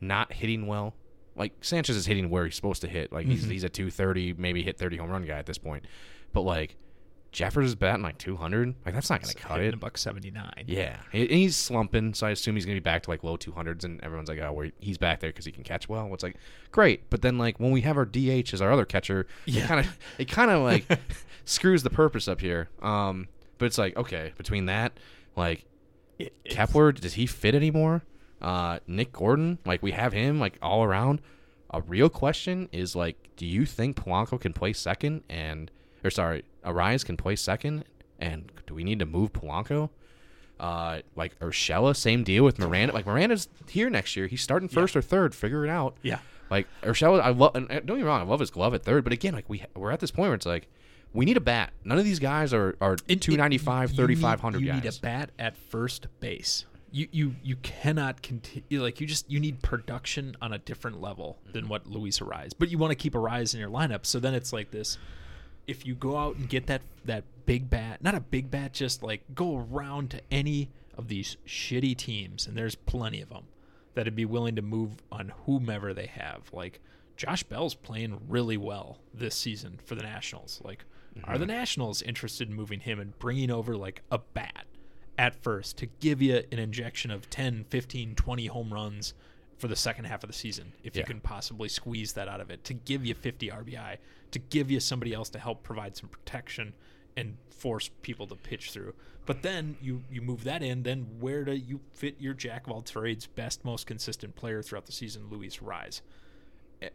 not hitting well. Like Sanchez is hitting where he's supposed to hit. Like he's Mm-hmm. he's a two thirty, maybe hit thirty home run guy at this point. But like Jeffers is batting like two hundred. Like that's not gonna cut Hitting it. a buck seventy nine. Yeah, and he's slumping, so I assume he's gonna be back to like low two hundreds, and everyone's like, "Oh, we he's back there because he can catch well." It's like great, but then like when we have our DH as our other catcher, Yeah. it kind of it kind of like screws the purpose up here. Um, but it's like okay, between that, like It, Kepler, does he fit anymore? Uh, Nick Gordon, like we have him like all around. A real question is like, do you think Polanco can play second and, or sorry, Arraez can play second, and do we need to move Polanco? Uh, like Urshela, same deal with Miranda. Like Miranda's here next year. He's starting first or third. Figure it out. Yeah. Like Urshela, I love. And don't get me wrong, I love his glove at third. But again, like we we're at this point where it's like we need a bat. None of these guys are are It- it- 295, you 3500 need, you guys. need a bat at first base. You you you cannot continue like you just you need production on a different level than what Luis Arraez. But you want to keep Arraez in your lineup. So then it's like this. If you go out and get that that big bat, not a big bat, just like go around to any of these shitty teams, and there's plenty of them that'd be willing to move on whomever they have. Like Josh Bell's playing really well this season for the Nationals. Like, are the mm-hmm. Nationals interested in moving him and bringing over like a bat at first to give you an injection of 10, 15, 20 home runs for the second half of the season if you can possibly squeeze that out of it to give you 50 RBI, to give you somebody else to help provide some protection and force people to pitch through. But then you you move that in, then where do you fit your jack of all trades, best, most consistent player throughout the season, Luis Arraez? Eh,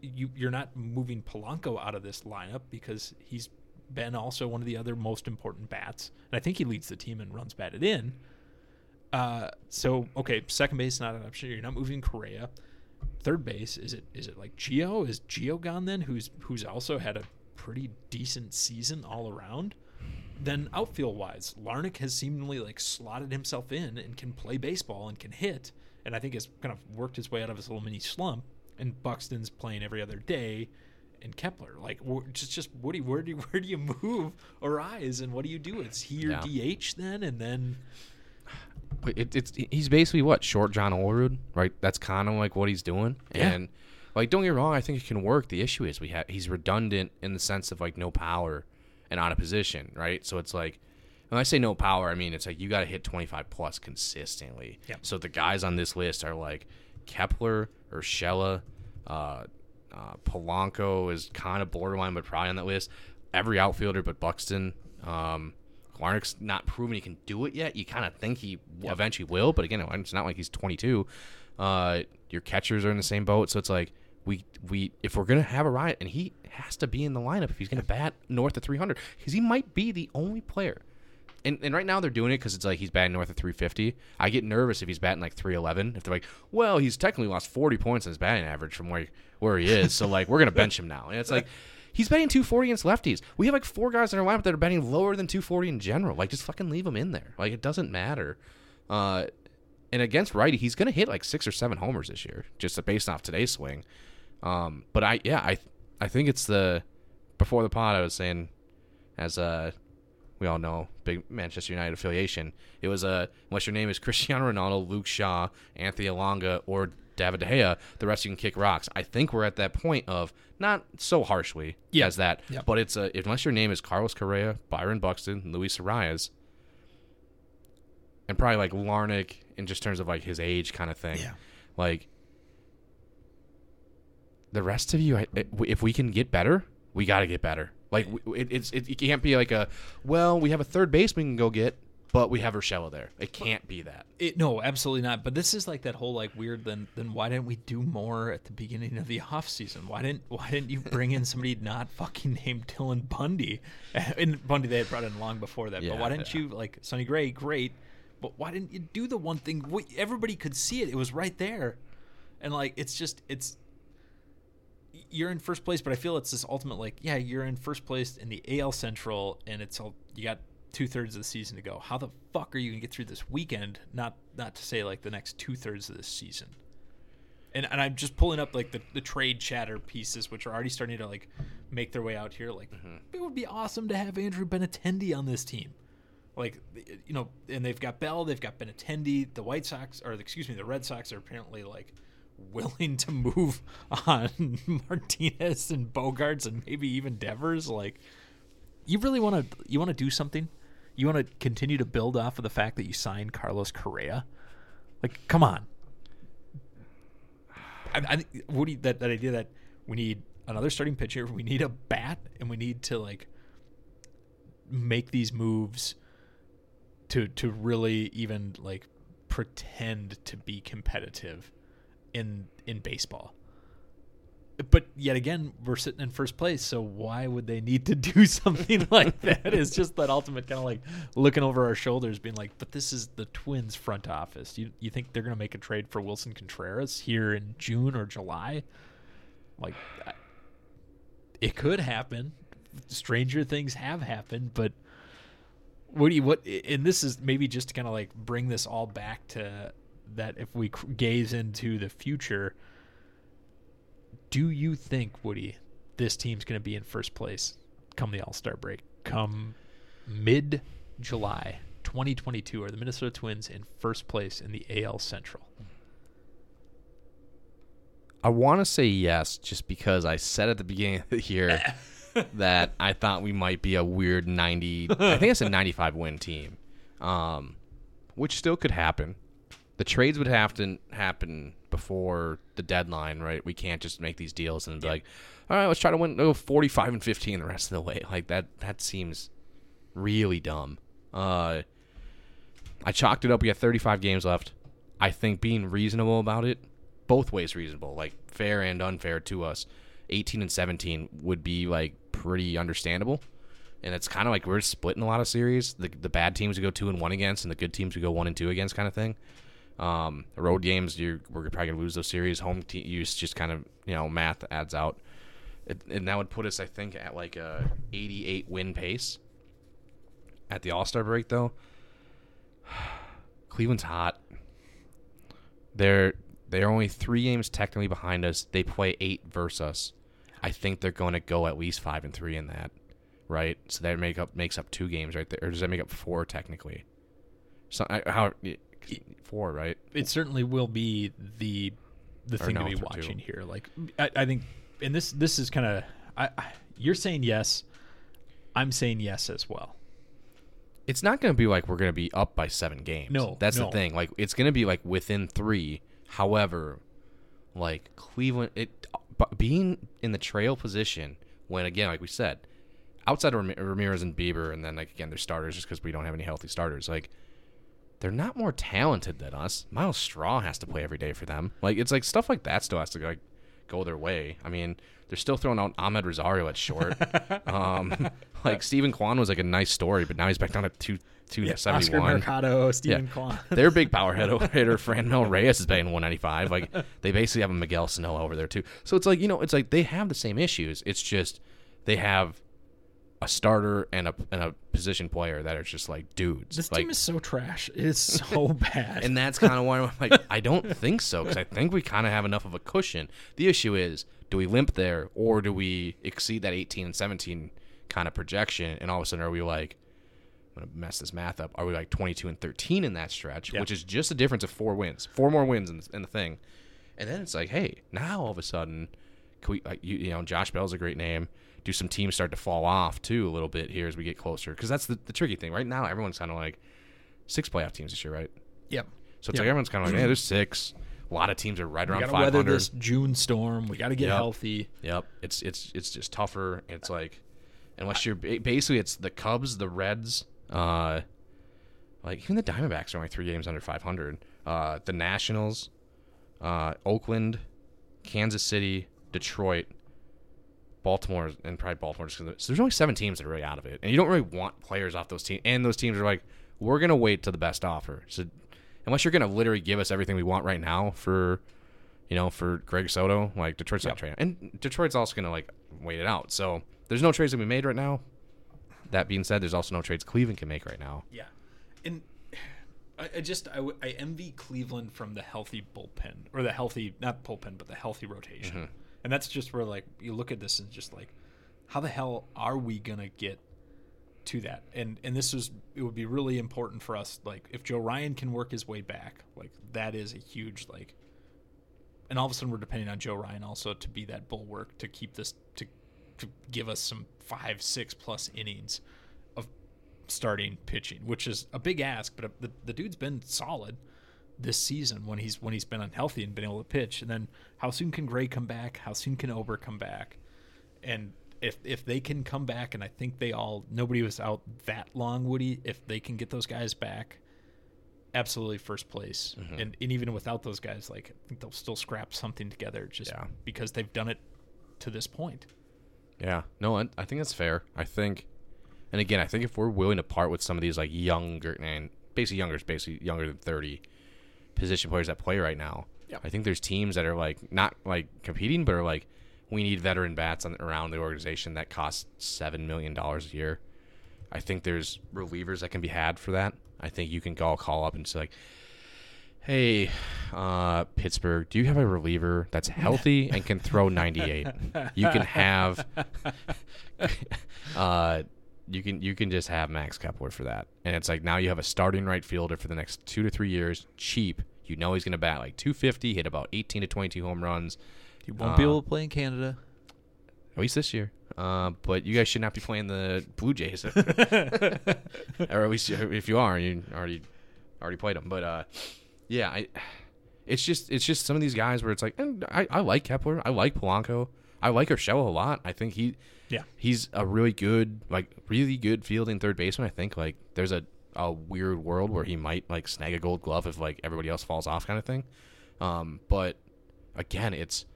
You you're not moving Polanco out of this lineup because he's been also one of the other most important bats, and I think he leads the team in runs batted in. Uh, so okay, second base not an option. You're not moving Correa. Third base is it is it like Gio? Is Gio gone then? Who's who's also had a pretty decent season all around. Then outfield wise, Larnach has seemingly like slotted himself in and can play baseball and can hit, and I think has kind of worked his way out of his little mini slump. And Buxton's playing every other day, and Kepler like just just Woody, where do you, where do you [laughs] move Arraez and what do you do? It's he your Yeah. DH then, and then It, it's he's basically what short John Olerud, right? That's kind of like what he's doing. Yeah. And like, don't get me wrong, I think it can work. The issue is we have he's redundant in the sense of like no power and out of position, right? So it's like when I say no power, I mean it's like you got to hit 25 plus consistently. Yep. So the guys on this list are like Kepler, Urshela, uh, uh, Polanco is kind of borderline, but probably on that list. Every outfielder but Buxton. Um, Larnach's not proven he can do it yet. You kind of think he eventually will, but again, it's not like he's 22. Uh, your catchers are in the same boat, so it's like we we if we're gonna have Arraez, and he has to be in the lineup if he's gonna bat north of 300, because he might be the only player. And, and right now they're doing it because it's like he's batting north of 350. I get nervous if he's batting like 311. If they're like, well, he's technically lost 40 points in his batting average from where where he is, so like we're gonna bench him now. And it's like he's betting 240 against lefties. We have like four guys in our lineup that are betting lower than 240 in general. Like just fucking leave him in there. Like it doesn't matter. Uh, and against righty, he's gonna hit like six or seven homers this year, just based off today's swing. Um, but I yeah I I think it's the before the pod I was saying as uh we all know big Manchester United affiliation. It was uh, unless your name is Cristiano Ronaldo, Luke Shaw, Anthony Elanga, or David De Gea, the rest you can kick rocks. I think we're at that point of not so harshly Yeah. as that, Yeah. but it's uh, unless your name is Carlos Correa, Byron Buxton, Luis Arraez, and probably like Larnach in just terms of like his age kind of thing. Yeah. Like the rest of you, if we can get better, we got to get better. Like it, it's it, it can't be like a well, we have a third baseman we can go get, but we have Urshela there. It can't be that. It, no, absolutely not. But this is like that whole like weird. Then then why didn't we do more at the beginning of the [laughs] off season? Why didn't why didn't you bring in somebody not fucking named Dylan Bundy? [laughs] And Bundy they had brought in long before that. but why didn't yeah. you like Sonny Gray? Great, but why didn't you do the one thing? Everybody could see it. It was right there, and like it's just it's. You're in first place, but I feel it's this ultimate like, yeah, you're in first place in the AL Central, and it's all you got two thirds of the season to go. How the fuck are you gonna get through this weekend? Not not to say like the next two thirds of this season. And and I'm just pulling up like the, the trade chatter pieces, which are already starting to like make their way out here. Like mm-hmm. it would be awesome to have Andrew Benintendi on this team. Like you know, and they've got Bell, they've got Benintendi. The White Sox, or excuse me, the Red Sox are apparently like willing to move [laughs] on [laughs] Martinez and Bogaerts and maybe even Devers. Like you really want to you want to do something? You want to continue to build off of the fact that you signed carlos correa? Like come on. I, I think Woody, that, that idea that we need another starting pitcher we need a bat and we need to like make these moves to to really even like pretend to be competitive in in baseball but yet again, we're sitting in first place, so why would they need to do [laughs] something like [laughs] that? It's just that ultimate kind of like looking over our shoulders, being like, "But this is the Twins front office. You you think they're gonna make a trade for Willson Contreras here in June or July? Like, I, it could happen. Stranger things have happened, but what do you what? And this is maybe just to kind of like bring this all back to that. If we gaze into the future." Do you think Woody this team's going to be in first place come the All-Star break come mid July 2022 are the Minnesota Twins in first place in the AL Central I want to say yes, just because I said at the beginning of the year [laughs] that I thought we might be a weird 90. I think it's a 95 win team, um, which still could happen. the trades would have to happen before the deadline, right? We can't just make these deals and be like, all right, let's try to win go 45 and 15 the rest of the way. [laughs] Like that that seems really dumb. Uh I chalked it up. We got 35 games left. I think being reasonable about it, both ways reasonable, like fair and unfair to us. 18 and 17 would be like pretty understandable. And it's kind of like we're splitting a lot of series. The the bad teams we go two and one against, and the good teams we go one and two against, kind of thing. Um, road games, you're we're probably gonna lose those series. Home te- use just kind of you know math adds out, it, and that would put us, I think, at like a 88 win pace. At the All Star break, though, [sighs] Cleveland's hot. They're they're only three games technically behind us. They play eight versus us. I think they're going to go at least five and three in that, right? So that make up makes up two games right there, or does that make up four technically? So I- how four, right? it certainly will be the the Or thing no, to be for two. watching here. Like I, I think, and this this is kind of I, I you're saying yes, I'm saying yes as well. It's not going to be like we're going to be up by seven games. No, that's no. the thing. Like it's going to be like within three. However, like Cleveland, it being in the trail position when again, like we said, outside of Ram- Ramirez and Bieber, and then like again, they're starters just because we don't have any healthy starters. Like they're not more talented than us. Myles Straw has to play every day for them. Like it's like stuff like that still has to like go their way. I mean, they're still throwing out Amed Rosario at short. [laughs] um, like Steven Kwan was like a nice story, but now he's back down at two two seventy Oscar. Mercado, Steven Yeah. Kwan. Their big [laughs] power hitter, hitter Franmil Reyes is paying 195. Like they basically have a Miguel Sano over there too. So it's like you know, it's like they have the same issues. It's just they have a starter and a and a position player that are just like dudes. This like, team is so trash. It is so [laughs] bad. and that's kind of why I'm like, I don't think so because I think we kind of have enough of a cushion. The issue is, do we limp there or do we exceed that 18 and 17 kind of projection? And all of a sudden, are we like, I'm gonna mess this math up? Are we like 22 and 13 in that stretch, Yeah. which is just a difference of four wins, four more wins in, in the thing? And then it's like, hey, now all of a sudden, can we, you, you know, Josh Bell's a great name. Do some teams start to fall off too a little bit here as we get closer? Because that's the, the tricky thing. Right now, everyone's kind of like six playoff teams this year, right? yep. So it's Yeah. like everyone's kind of like, yeah, there's six. A lot of teams are right We around got to weather 500. this June storm. We got to get Yep. healthy. Yep, it's it's it's just tougher. It's like unless you're basically it's the Cubs, the Reds, uh, like even the Diamondbacks are only three games under 500. Uh, the Nationals, uh, Oakland, Kansas City, Detroit, Baltimore, and probably Baltimore. Just so there's only seven teams that are really out of it, and you don't really want players off those teams. And those teams are like, we're gonna wait to the best offer. So unless you're gonna literally give us everything we want right now for, you know, for Greg Soto, like Detroit's not trading, and Detroit's also gonna like wait it out. So there's no trades to be made right now. That being said, there's also no trades Cleveland can make right now. Yeah, and [sighs] I, I just I envy Cleveland from the healthy bullpen or the healthy not bullpen but the healthy rotation, mm-hmm. And that's just where like you look at this and just like, how the hell are we gonna get to that? And and this was it would be really important for us like if Joe Ryan can work his way back, like that is a huge like. And all of a sudden, we're depending on Joe Ryan also to be that bulwark to keep this to, to give us some five, six plus innings of starting pitching, which is a big ask, but the, the dude's been solid this season when he's when he's been unhealthy and been able to pitch. And then how soon can Gray come back? How soon can Ober come back? And if if they can come back, and I think they all nobody was out that long, Woody. If they can get those guys back, absolutely first place. Mm-hmm. And and even without those guys, like I think they'll still scrap something together just Yeah. because they've done it to this point. Yeah, no, I, I think that's fair. I think, and again, I think if we're willing to part with some of these like younger and basically younger, is basically younger than thirty position players that play right now. I think there's teams that are like not like competing, but are like we need veteran bats on, around the organization that cost seven million dollars a year. I think there's relievers that can be had for that. I think you can go call up and say like, "Hey, uh, Pittsburgh, do you have a reliever that's healthy and can throw 98? You can have, [laughs] uh, you can you can just have Max Kepler for that, and it's like now you have a starting right fielder for the next two to three years, cheap. You know he's going to bat like 250, hit about 18 to 22 home runs, You won't be able to play in Canada. at least this year. Uh, but you guys should not be playing the Blue Jays, [laughs] [laughs] or at least if you are, you already already played them. But uh, yeah, I. It's just it's just some of these guys where it's like and I, I like Kepler, I like Polanco, I like Urshela a lot. I think he Yeah. he's a really good like really good fielding third baseman. I think like there's a a weird world where he might like snag a gold glove if like everybody else falls off kind of thing. Um, but again, it's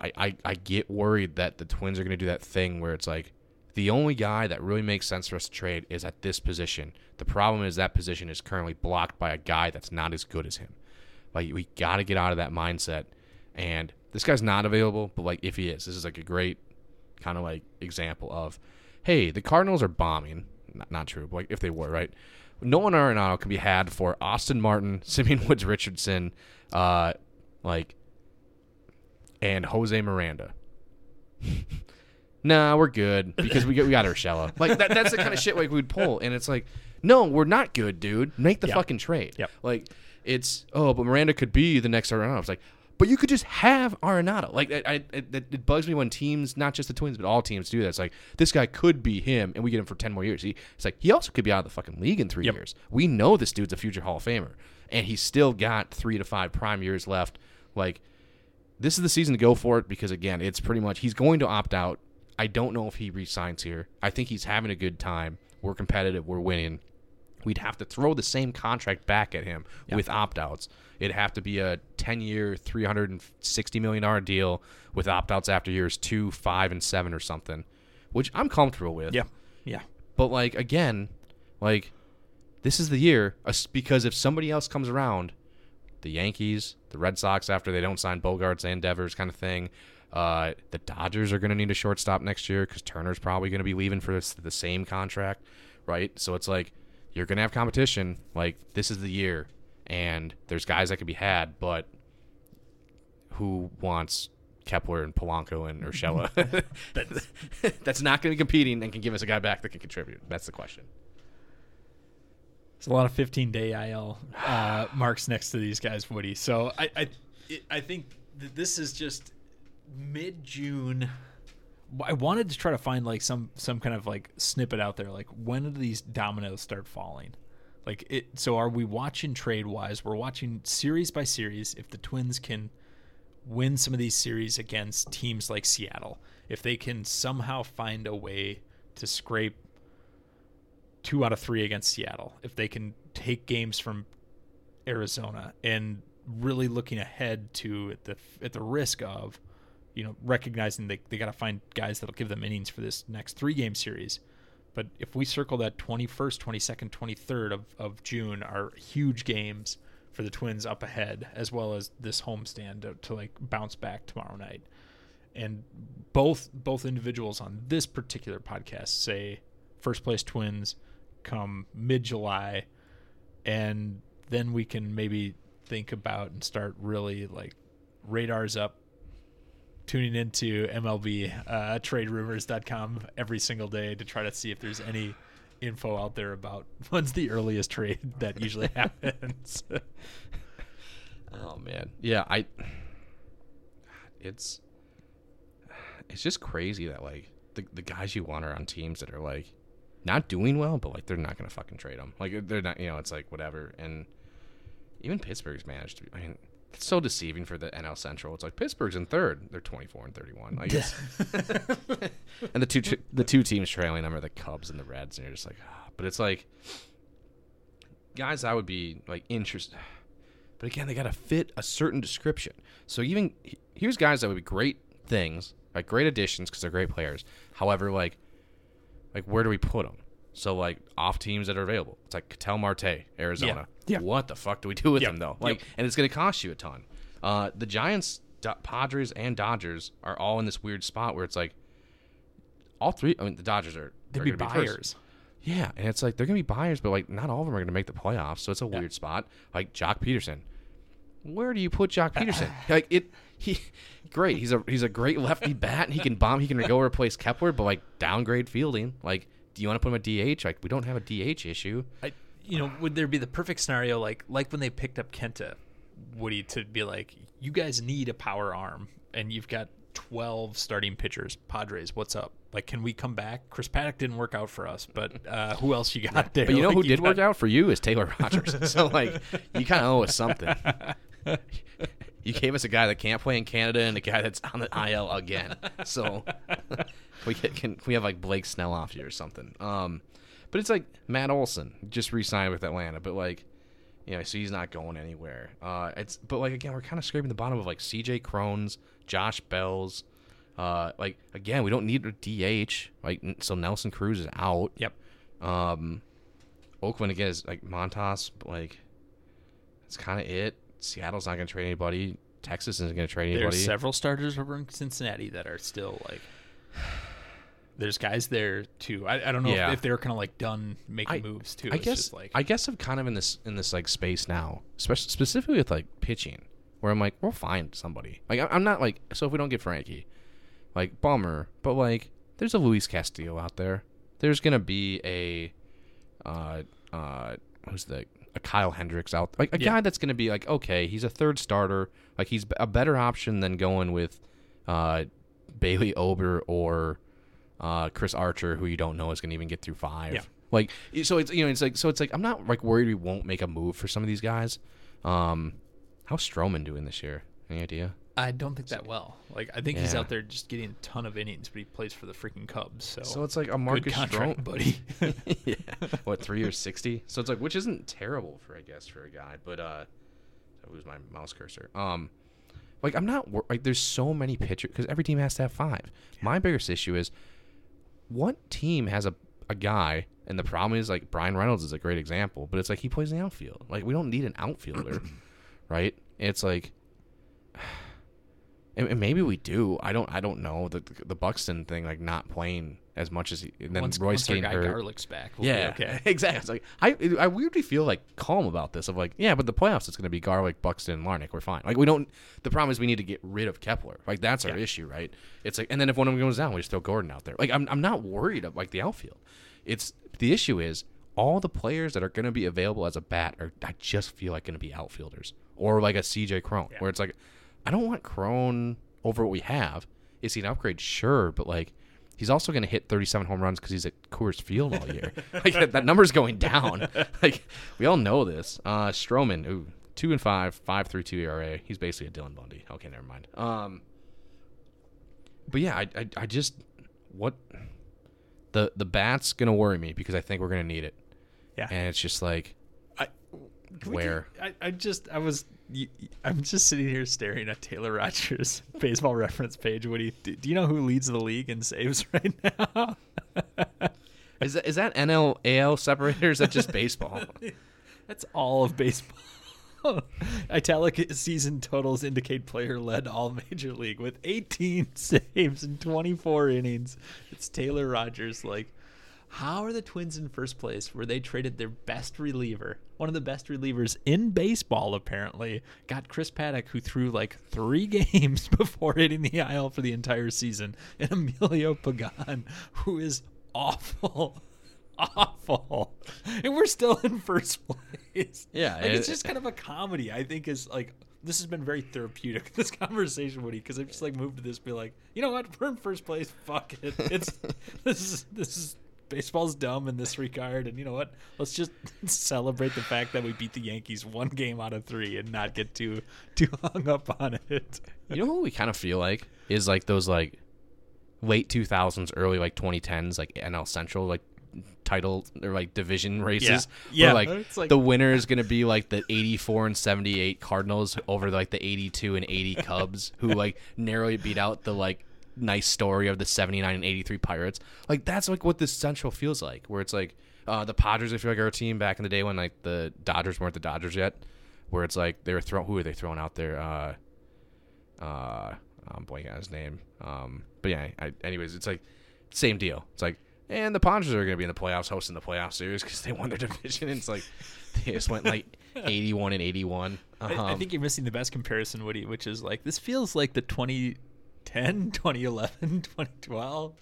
I, I I get worried that the Twins are going to do that thing where it's like the only guy that really makes sense for us to trade is at this position. The problem is that position is currently blocked by a guy that's not as good as him. Like we got to get out of that mindset. And this guy's not available, but like if he is, this is like a great kind of like example of, hey, the Cardinals are bombing. Not, not true, but like if they were right, Nolan Arenado can be had for Austin Martin, [laughs] Simeon Woods Richardson, uh, like, and Jose Miranda. [laughs] nah, we're good because we got we got Urshela. [laughs] Like that, that's the kind of shit like we'd pull, and it's like, no, we're not good, dude. Make the Yeah. fucking trade. Yep. Like it's oh, but Miranda could be the next Arenado. It's like, but you could just have Arenado. Like I, I it, it bugs me when teams, not just the Twins, but all teams do that. It's like this guy could be him, and we get him for ten more years. He, it's like he also could be out of the fucking league in three Yep. years. We know this dude's a future Hall of Famer, and he's still got three to five prime years left. Like this is the season to go for it because again, it's pretty much he's going to opt out. I don't know if he resigns here. I think he's having a good time. We're competitive. We're winning. We'd have to throw the same contract back at him with opt outs. It'd have to be a 10 year, $360 million deal with opt outs after years two, five, and seven or something, which I'm comfortable with. Yeah. Yeah. But, like, again, like, this is the year because if somebody else comes around, the Yankees, the Red Sox, after they don't sign Bogaerts and Devers, kind of thing. Uh, the Dodgers are going to need a shortstop next year because Turner's probably going to be leaving for this, the same contract, right? So it's like you're going to have competition. Like this is the year, and there's guys that could be had, but who wants Kepler and Polanco and Urshela? [laughs] that's, [laughs] that's not going to be competing and can give us a guy back that can contribute. That's the question. There's a lot of 15 day IL uh, [sighs] marks next to these guys, Woody. So I I, I think that this is just mid June. I wanted to try to find like some some kind of like snippet out there. Like when do these dominoes start falling? Like it. So are we watching trade wise? We're watching series by series. If the Twins can win some of these series against teams like Seattle, if they can somehow find a way to scrape two out of three against Seattle, if they can take games from Arizona and really looking ahead to at the at the risk of, you know, recognizing they they got to find guys that'll give them innings for this next three game series. But if we circle that 21st, 22nd, 23rd of, of June are huge games for the Twins up ahead, as well as this homestand to, to like bounce back tomorrow night. And both both individuals on this particular podcast say first place Twins come mid July, and then we can maybe think about and start really like radars up tuning into MLB uh, traderumors.com every single day to try to see if there's any info out there about [laughs] when's the earliest trade that usually [laughs] happens. Oh man, yeah, I. It's. It's just crazy that like the the guys you want are on teams that are like not doing well, but like they're not gonna fucking trade them. Like they're not, you know, it's like whatever. And even Pittsburgh's managed to. I mean, it's so deceiving for the NL Central. It's like Pittsburgh's in third. They're twenty four and thirty one. Like it's, [laughs] and the two tr- the two teams trailing them are the Cubs and the Reds, and you're just like, ah. but it's like guys I would be like interested. But again, they got to fit a certain description. So even here's guys that would be great things, like great additions because they're great players. However, like like where do we put them? So like off teams that are available. It's like Ketel Marte, Arizona. Yeah. What the fuck do we do with Yep. them though? Like, Yep. and it's going to cost you a ton. Uh, the Giants, Do- Padres, and Dodgers are all in this weird spot where it's like all three. I mean, the Dodgers are They'd be buyers. Yeah, and it's like they're gonna be buyers, but like not all of them are gonna make the playoffs, so it's a Yeah. weird spot. Like Joc Pederson, where do you put Joc Pederson? like it, he, great. He's a he's a great lefty bat. And he can bomb. He can go replace Kepler, but like downgrade fielding. Like, do you want to put him at DH? Like, we don't have a DH issue. I, you know, would there be the perfect scenario like like when they picked up Kenta, Woody to be like, you guys need a power arm, and you've got 12 starting pitchers. Padres, what's up? Like, can we come back? Chris Paddack didn't work out for us, but uh, who else you got there? But you know Like, who did got- work out for you is Taylor Rogers. [laughs] so like, you kind of owe us something. [laughs] you gave us a guy that can't play in Canada and a guy that's on the IL again. So [laughs] [laughs] we can, can we have like Blake Snell off you or something. Um, but it's like Matt Olson just re-signed with Atlanta, but like, you know, so he's not going anywhere. Uh, it's but like again, we're kind of scraping the bottom of like C.J. Crons, Josh Bells. Uh, like again, we don't need a DH. Like so, Nelson Cruz is out. Yep. Um, Oakland again is like Montas, but like that's kind of it. Seattle's not going to trade anybody. Texas isn't going to trade anybody. There's several starters over in Cincinnati that are still like. [sighs] There's guys there too. I, I don't know Yeah. if, if they're kind of like done making I- moves too. I It's guess like I guess I'm kind of in this in this like space now, especially specifically with like pitching, where I'm like, we'll find somebody. Like I'm not like so if we don't get Frankie, like bummer, but like there's a Luis Castillo out there. There's gonna be a, uh, uh, who's the a Kyle Hendricks out like a Yeah. guy that's gonna be like okay, he's a third starter, like he's a better option than going with, uh, Bailey Ober or, uh, Chris Archer, who you don't know is gonna even get through five. Yeah. Like so it's you know it's like so it's like I'm not like worried we won't make a move for some of these guys. Um, how's Stroman doing this year? Any idea? I don't think that well. Like I think he's Yeah. out there just getting a ton of innings, but he plays for the freaking Cubs. So, So it's like a good Marcus contract, Stroman, buddy. [laughs] [laughs] yeah. What three or sixty? So it's like which isn't terrible for I guess for a guy, but uh, I lose my mouse cursor. Um, like I'm not wor- like there's so many pitchers because every team has to have five. My biggest issue is what team has a a guy, and the problem is like Bryan Reynolds is a great example, but it's like he plays in the outfield. Like we don't need an outfielder, [clears throat] right? It's like. And and maybe we do. I don't. I don't know the the Buxton thing, like not playing as much as he. And then once, Royce once our getting guy hurt. Garlick's back, we'll Yeah, okay. [laughs] exactly. It's like I, I weirdly feel like calm about this. Of like, yeah, but the playoffs it's going to be Garlick, Buxton, and Larnach. We're fine. Like we don't. The problem is we need to get rid of Kepler. Like that's our Yeah. issue, right? It's like, and then if one of them goes down, we just throw Gordon out there. Like I'm, I'm not worried of like the outfield. It's the issue is all the players that are going to be available as a bat are. I just feel like going to be outfielders or like a CJ Cron, where it's like, I don't want Cron over what we have. Is he an upgrade? Sure, but like. He's also going to hit 37 home runs because he's at Coors Field all year. [laughs] [laughs] like that, that number's going down. [laughs] like we all know this. Uh, Stroman, ooh, two and five, five three two ERA. He's basically a Dylan Bundy. Okay, never mind. Um, but yeah, I, I, I just what the the bat's gonna worry me because I think we're gonna need it, Yeah. and it's just like I, Where? I, I just I was y- y- I'm just sitting here staring at Taylor Rogers' [laughs] baseball reference page. What do you do? You know who leads the league in saves [laughs] right now? is that is that NL AL separator? Or is that just baseball? [laughs] That's all of baseball. Italic season totals indicate player led all major league with 18 saves in 24 innings. It's Taylor Rogers. Like, how are the Twins in first place where they traded their best reliever, one of the best relievers in baseball, apparently, got Chris Paddack, who threw like three [laughs] games before hitting the IL for the entire season, and Emilio Pagan, who is awful. [laughs] Awful, and we're still in first place. Yeah, like, it's just kind of a comedy. I think is like this has been very therapeutic [laughs] this conversation, Woody, because I've just like moved to this, be like, you know what, we're in first place. Fuck it. It's this is this is baseball's dumb in this regard, and you know what? Let's just [laughs] celebrate the fact that we beat the Yankees one game out of three and not get too too [laughs] hung up on it. You know what we kind of feel like is like those like late 2000s, early like 2010s, like NL Central like title or like division races. Yeah. Yeah. like, like- the winner is going to be like the 84 and 78 Cardinals over like the 82 and 80 Cubs, who like narrowly beat out the like nice story of the 79 and 83 Pirates. Like that's like what this Central feels like, where it's like uh, the Padres. I feel like are a team back in the day when like the Dodgers weren't the Dodgers yet, where it's like they were throwing. Who are they throwing out there? Uh, uh I'm blanking on his name. Um, but yeah, I, anyways, it's like same deal. It's like, and the Padres are going to be in the playoffs, hosting the playoff series because they won their [laughs] division. And it's like they just went like [laughs] 81 and 81. Um, I, I think you're missing the best comparison, Woody, which is like this feels like the 2010, [laughs] 2011, [laughs] 2012.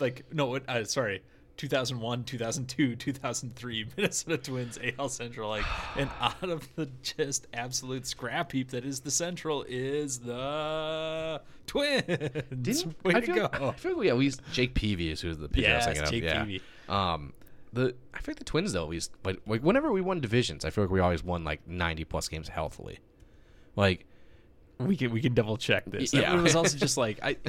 Like no, uh, sorry, 2001, 2002, 2003 [laughs] Minnesota Twins AL Central. Like, [sighs] and out of the just absolute scrap heap that is the Central is the Twins. Didn't, Way I to feel, go. I feel like we at least Jake Peavy is who's the pitcher I was Yes, thinking of. Jake yeah. Peavy. Um, the I feel like the Twins though, at least, but like whenever we won divisions, I feel like we always won like ninety plus games healthily. Like, We can we can double check this. Yeah. It was also just like I. [laughs]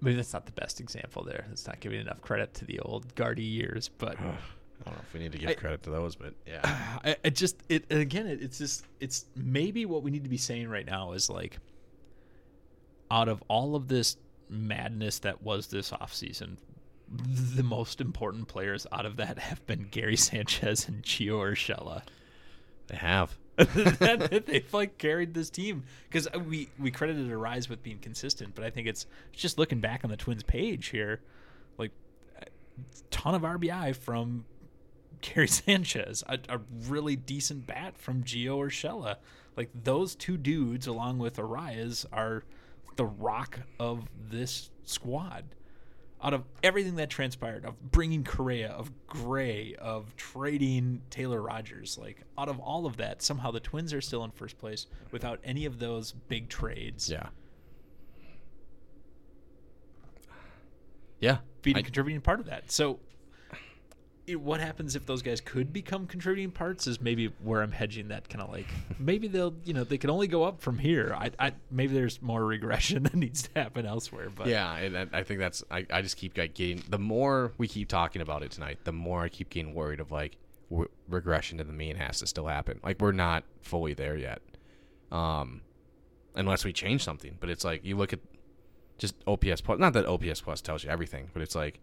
Maybe that's not the best example there. It's not giving enough credit to the old Gardy years, but [sighs] I don't know if we need to give I- credit to those, but yeah, [sighs] I, I just it again it, it's just it's maybe what we need to be saying right now is like out of all of this madness that was this offseason the most important players out of that [laughs] have been Gary Sanchez and Gio Urshela. they have. [laughs] that they've like carried this team because uh, we we credited Arraez with being consistent, but I think it's, it's just looking back on the Twins page here, like a ton of RBI from Gary [laughs] Sanchez, a, a really decent bat from Gio Urshela. Like those two dudes, along with Arraez, are the rock of this squad. Out of everything that transpired, of bringing Correa, of Gray, of trading Taylor Rogers, like out of all of that, somehow the Twins are still in first place without any of those big trades Yeah. Yeah. being I- a contributing part of that. So, it, what happens if those guys could become contributing parts is maybe where I'm hedging that kind of like maybe they'll you know they can only go up from here. I, I maybe there's more regression [laughs] that needs to happen elsewhere. But Yeah, and I- think that's I, I just keep getting the more we keep talking about it tonight, the more I keep getting worried of like regression to the mean has to still happen. Like we're not fully there yet, um, unless we change something. But it's like you look at just OPS plus. Not that OPS plus tells you everything, but it's like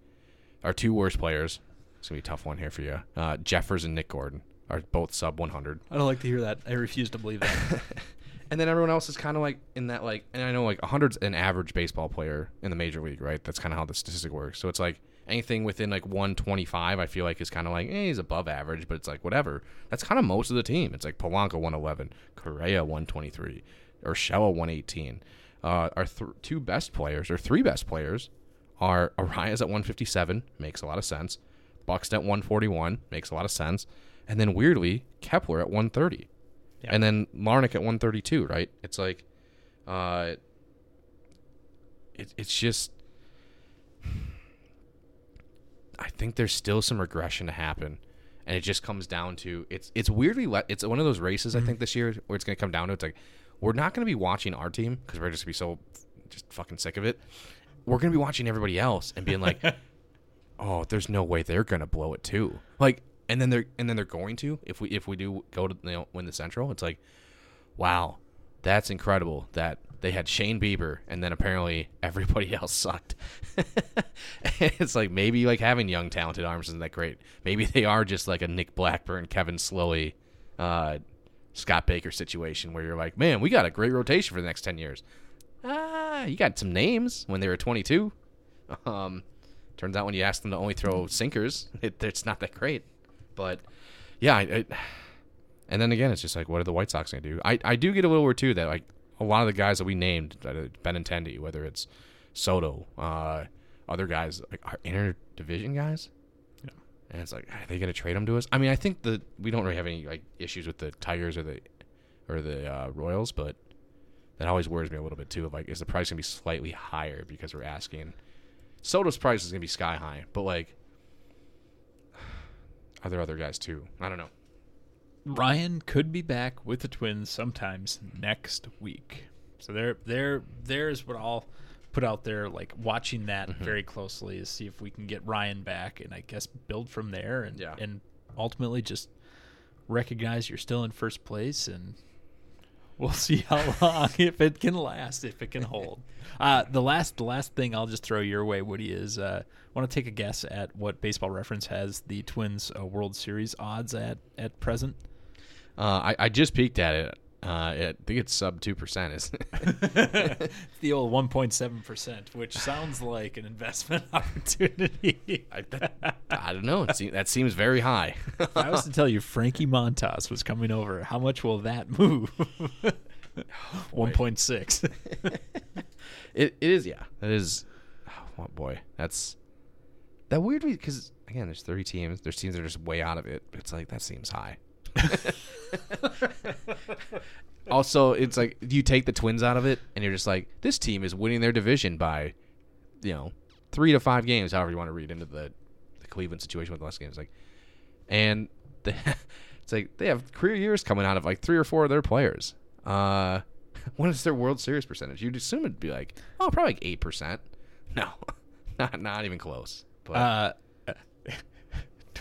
our two worst players. It's gonna be a tough one here for you. Uh, Jeffers and Nick Gordon are both sub 100. I don't like to hear that. I refuse to believe that. [laughs] And then everyone else is kind of like in that like, and I know like 100's an average baseball player in the major league, right? That's kind of how the statistic works. So it's like anything within like 125, I feel like is kind of like, eh, he's above average, but it's like whatever. That's kind of most of the team. It's like Polanco 111, Correa 123, Urshela 118. Uh, our th- two best players or three best players are Arraez at 157, makes a lot of sense. Buxton at 141, makes a lot of sense. And then weirdly, Kepler at 130 Yeah. and then Larnach at 132, right? It's like, uh, it, it's just, I think there's still some regression to happen, and it just comes down to it's it's weirdly le- it's one of those races I think this year where it's gonna come down to it's like we're not gonna be watching our team because we're just gonna be so just fucking sick of it. We're gonna be watching everybody else and being like, [laughs] oh, there's no way they're gonna blow it too. Like, and then they're and then they're going to if we if we do go to you know win the Central. It's like, wow, that's incredible that they had Shane Bieber and then apparently [laughs] everybody else sucked. [laughs] it's like maybe like having young talented arms isn't that great. Maybe they are just like a Nick Blackburn, Kevin Slowey, uh, Scott Baker situation where you're like, man, we got a great rotation for the next ten years. Ah, you got some names when they were 22. [laughs] Um, turns out when you ask them to only throw sinkers, [laughs] it, it's not that great. But yeah, I, I, and then again, it's just like, what are the White Sox going to do? I, I do get a little worried too that like a lot of the guys that we named, uh, Benintendi, whether it's Soto, uh, other guys like are interdivision guys. Yeah. And it's like, are they going to trade them to us? I mean, I think that we don't really have any like issues with the Tigers or the or the uh, Royals, but that always worries me a little bit too. Of like, is the price going to be slightly higher because we're asking? Soto's price is going to be sky high, but like, [sighs] are there other guys too? I don't know. Ryan could be back with the Twins sometimes next week. So there, there, there's what I'll put out there. Like watching that Mm-hmm. very closely is see if we can get Ryan back, and I guess build from there, and Yeah. and ultimately just recognize you're still in first place, and we'll see how long if it can last, if it can hold. Uh, the last, the last thing I'll just throw your way, Woody, is uh, want to take a guess at what Baseball Reference has the Twins uh, World Series odds at at present. Uh, I, I just peeked at it. Uh, I think it's sub two percent. Is it's [laughs] [laughs] the old 1.7%, which sounds like an investment [laughs] opportunity. I, that, I don't know. It seems, that seems very high. if I was to tell you Frankie Montas was coming over, how much will that move? 1.6. it, it is. Yeah, it is. oh boy, that's that weird because again, there's 30 teams. There's teams that are just way out of it. It's like that seems high. [laughs] also, it's like you take the Twins out of it, and you're just like, this team is winning their division by, you know, three to five games, however you want to read into the, the Cleveland situation with the last games. Like, and the, [laughs] it's like they have career years coming out of like three or four of their players. Uh, [laughs] what is their World Series percentage? You'd assume it'd be like, oh, probably like eight percent. No, not not even close. But Uh,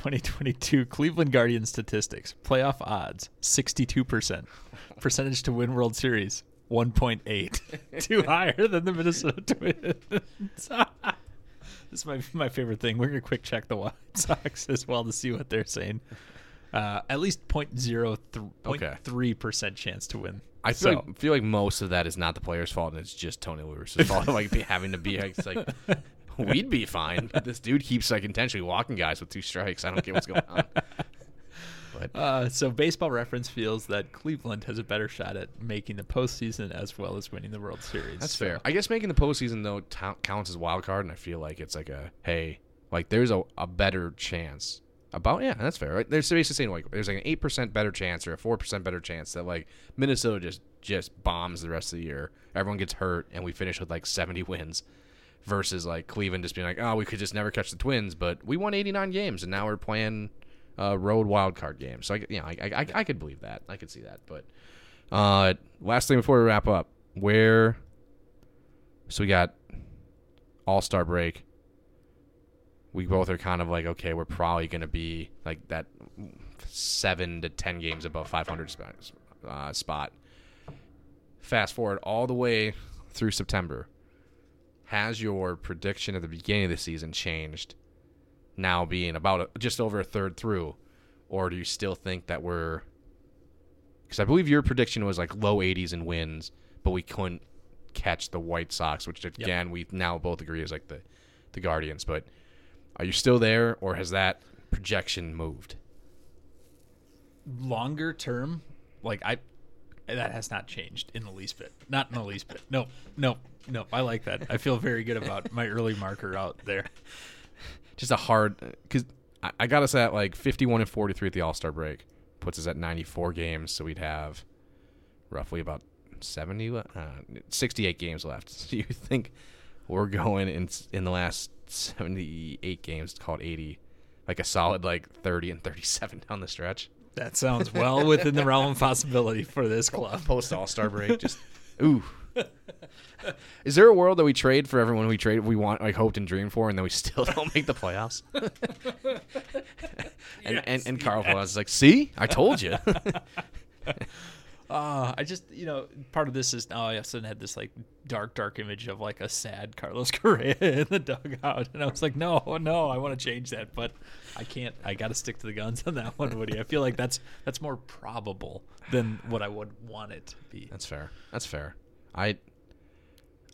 2022 Cleveland Guardians statistics: playoff odds 62 percent, percentage to win World Series 1.8, [laughs] two higher than the Minnesota Twins. [laughs] this is my my favorite thing. We're gonna quick check the White Sox [laughs] as well to see what they're saying. Uh, at least 0.03 percent chance to win. I feel, So- like, feel like most of that is not the player's fault, and it's just Tony La Russa's fault. Like be, having to be like we'd be fine. [laughs] This dude keeps like intentionally walking guys with two strikes. I don't get what's going on. [laughs] But Uh, so Baseball Reference feels that Cleveland has a better shot at making the postseason as well as winning the World Series. that's So- fair. I guess making the postseason though ta- counts as wild card, and I feel like it's like a hey, like there's a, a better chance. About yeah, that's fair. Right? They're basically saying like there's like an eight percent better chance or a four percent better chance that like Minnesota just just bombs the rest of the year. Everyone gets hurt, and we finish with like seventy wins. Versus like Cleveland just being like, oh, we could just never catch the Twins, but we won 89 games and now we're playing uh, road wild card games. So I, you know, I, I, I could believe that. I could see that. But uh, last thing before we wrap up, where so we got All Star break. We both are kind of like, okay, we're probably going to be like that seven to ten games above 500 spot. Uh, spot. Fast forward all the way through September has your prediction at the beginning of the season changed now being about a, just over a third through? Or do you still think that we're because i believe your prediction was like low 80s in wins but we couldn't catch the white sox which again we now both agree is like the the guardians. But are you still there or has that projection moved? Longer term, like I, that has not changed in the least bit. Not in the least bit. No, no, no. I like that. I feel very good about my early marker out there. just a hard because I, I got us at like 51 and 43 at the All Star break, puts us at 94 games, so we'd have roughly about 70, le- uh, 68 games left. [laughs] So you think we're going in in the last 78 games, called 80, like a solid like 30 and 37 down the stretch. That sounds well within the realm of possibility for this club. Post All Star break, just ooh. Is there a world that we trade for everyone we trade we want like hoped and dreamed for, and then we [laughs] still don't make the playoffs? [laughs] and, and and Carl was like, "See, I told you." [laughs] Uh, I just, you know, part of this is now I suddenly had this like dark, dark image of like a sad Carlos [laughs] Correa in the dugout, and I was like, no, no, I want to change that, but I can't. I got to stick to the guns on that one, Woody. I feel like that's that's more probable than what I would want it to be. That's fair. That's fair. I,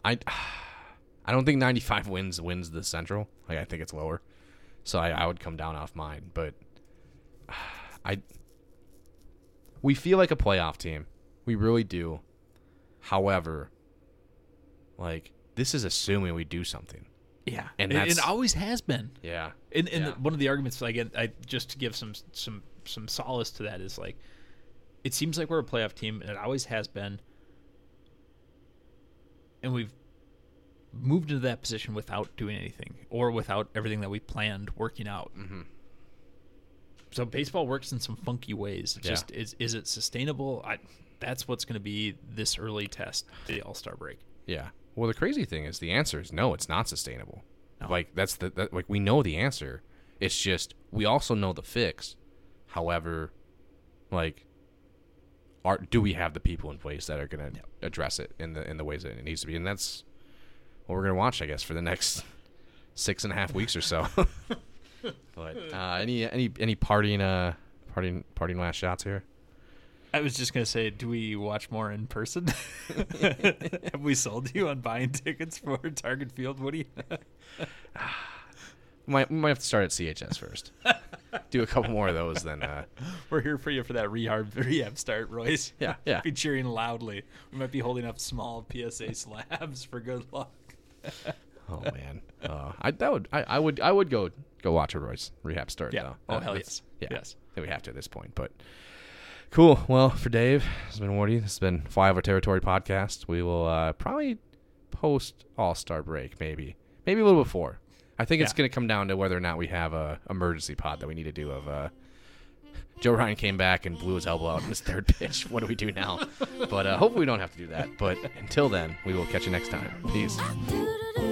I, [sighs] I don't think 95 wins wins the Central. Like I think it's lower, so I, I would come down off mine. But [sighs] I, we feel like a playoff team. We really do. However, like this is assuming we do something. Yeah, And that's- it always has been. Yeah. And, and Yeah. one of the arguments again, I just to give some some some solace to that is like, it seems like we're a playoff team, and it always has been. And we've moved into that position without doing anything, or without everything that we planned working out. Mm-hmm. So baseball works in some funky ways. It's Yeah. Just is is it sustainable? I that's what's going to be this early test, the All Star break. Yeah. Well, the crazy thing is the answer is no. It's not sustainable. No. Like that's the that, like we know the answer. It's just we also know the fix. However, like, are do we have the people in place that are going to address it in the in the ways that it needs to be? And that's what we're going to watch, I guess, for the next [laughs] six and a half weeks or so. [laughs] but uh, any any any partying uh partying partying last shots here. I was just gonna say, do we watch more in person? [laughs] Have we sold you on buying tickets for Target Field, Woody? [laughs] [sighs] Might we might have to start at CHS first. [laughs] Do a couple more of those, then. Uh, We're here for you for that rehab rehab start, Royce. Yeah, yeah. Be cheering loudly. We might be holding up small PSA slabs for good luck. Oh man, uh, I that would I, I would I would go go watch a Roy's rehab start. Yeah. Though. Oh, Uh, hell yes. Yeah. Yes. I we have to at this point, but cool. Well, for Dave, this has been Wardy. This has been Fly Over Territory podcast. We will uh, probably post All Star break, maybe maybe a little before. I think it's going to come down to whether or not we have a emergency pod that we need to do of. Uh, Joe Ryan came back and blew his elbow out in his third pitch. What do we do now? But uh, hopefully we don't have to do that. But until then, we will catch you next time. Peace. do do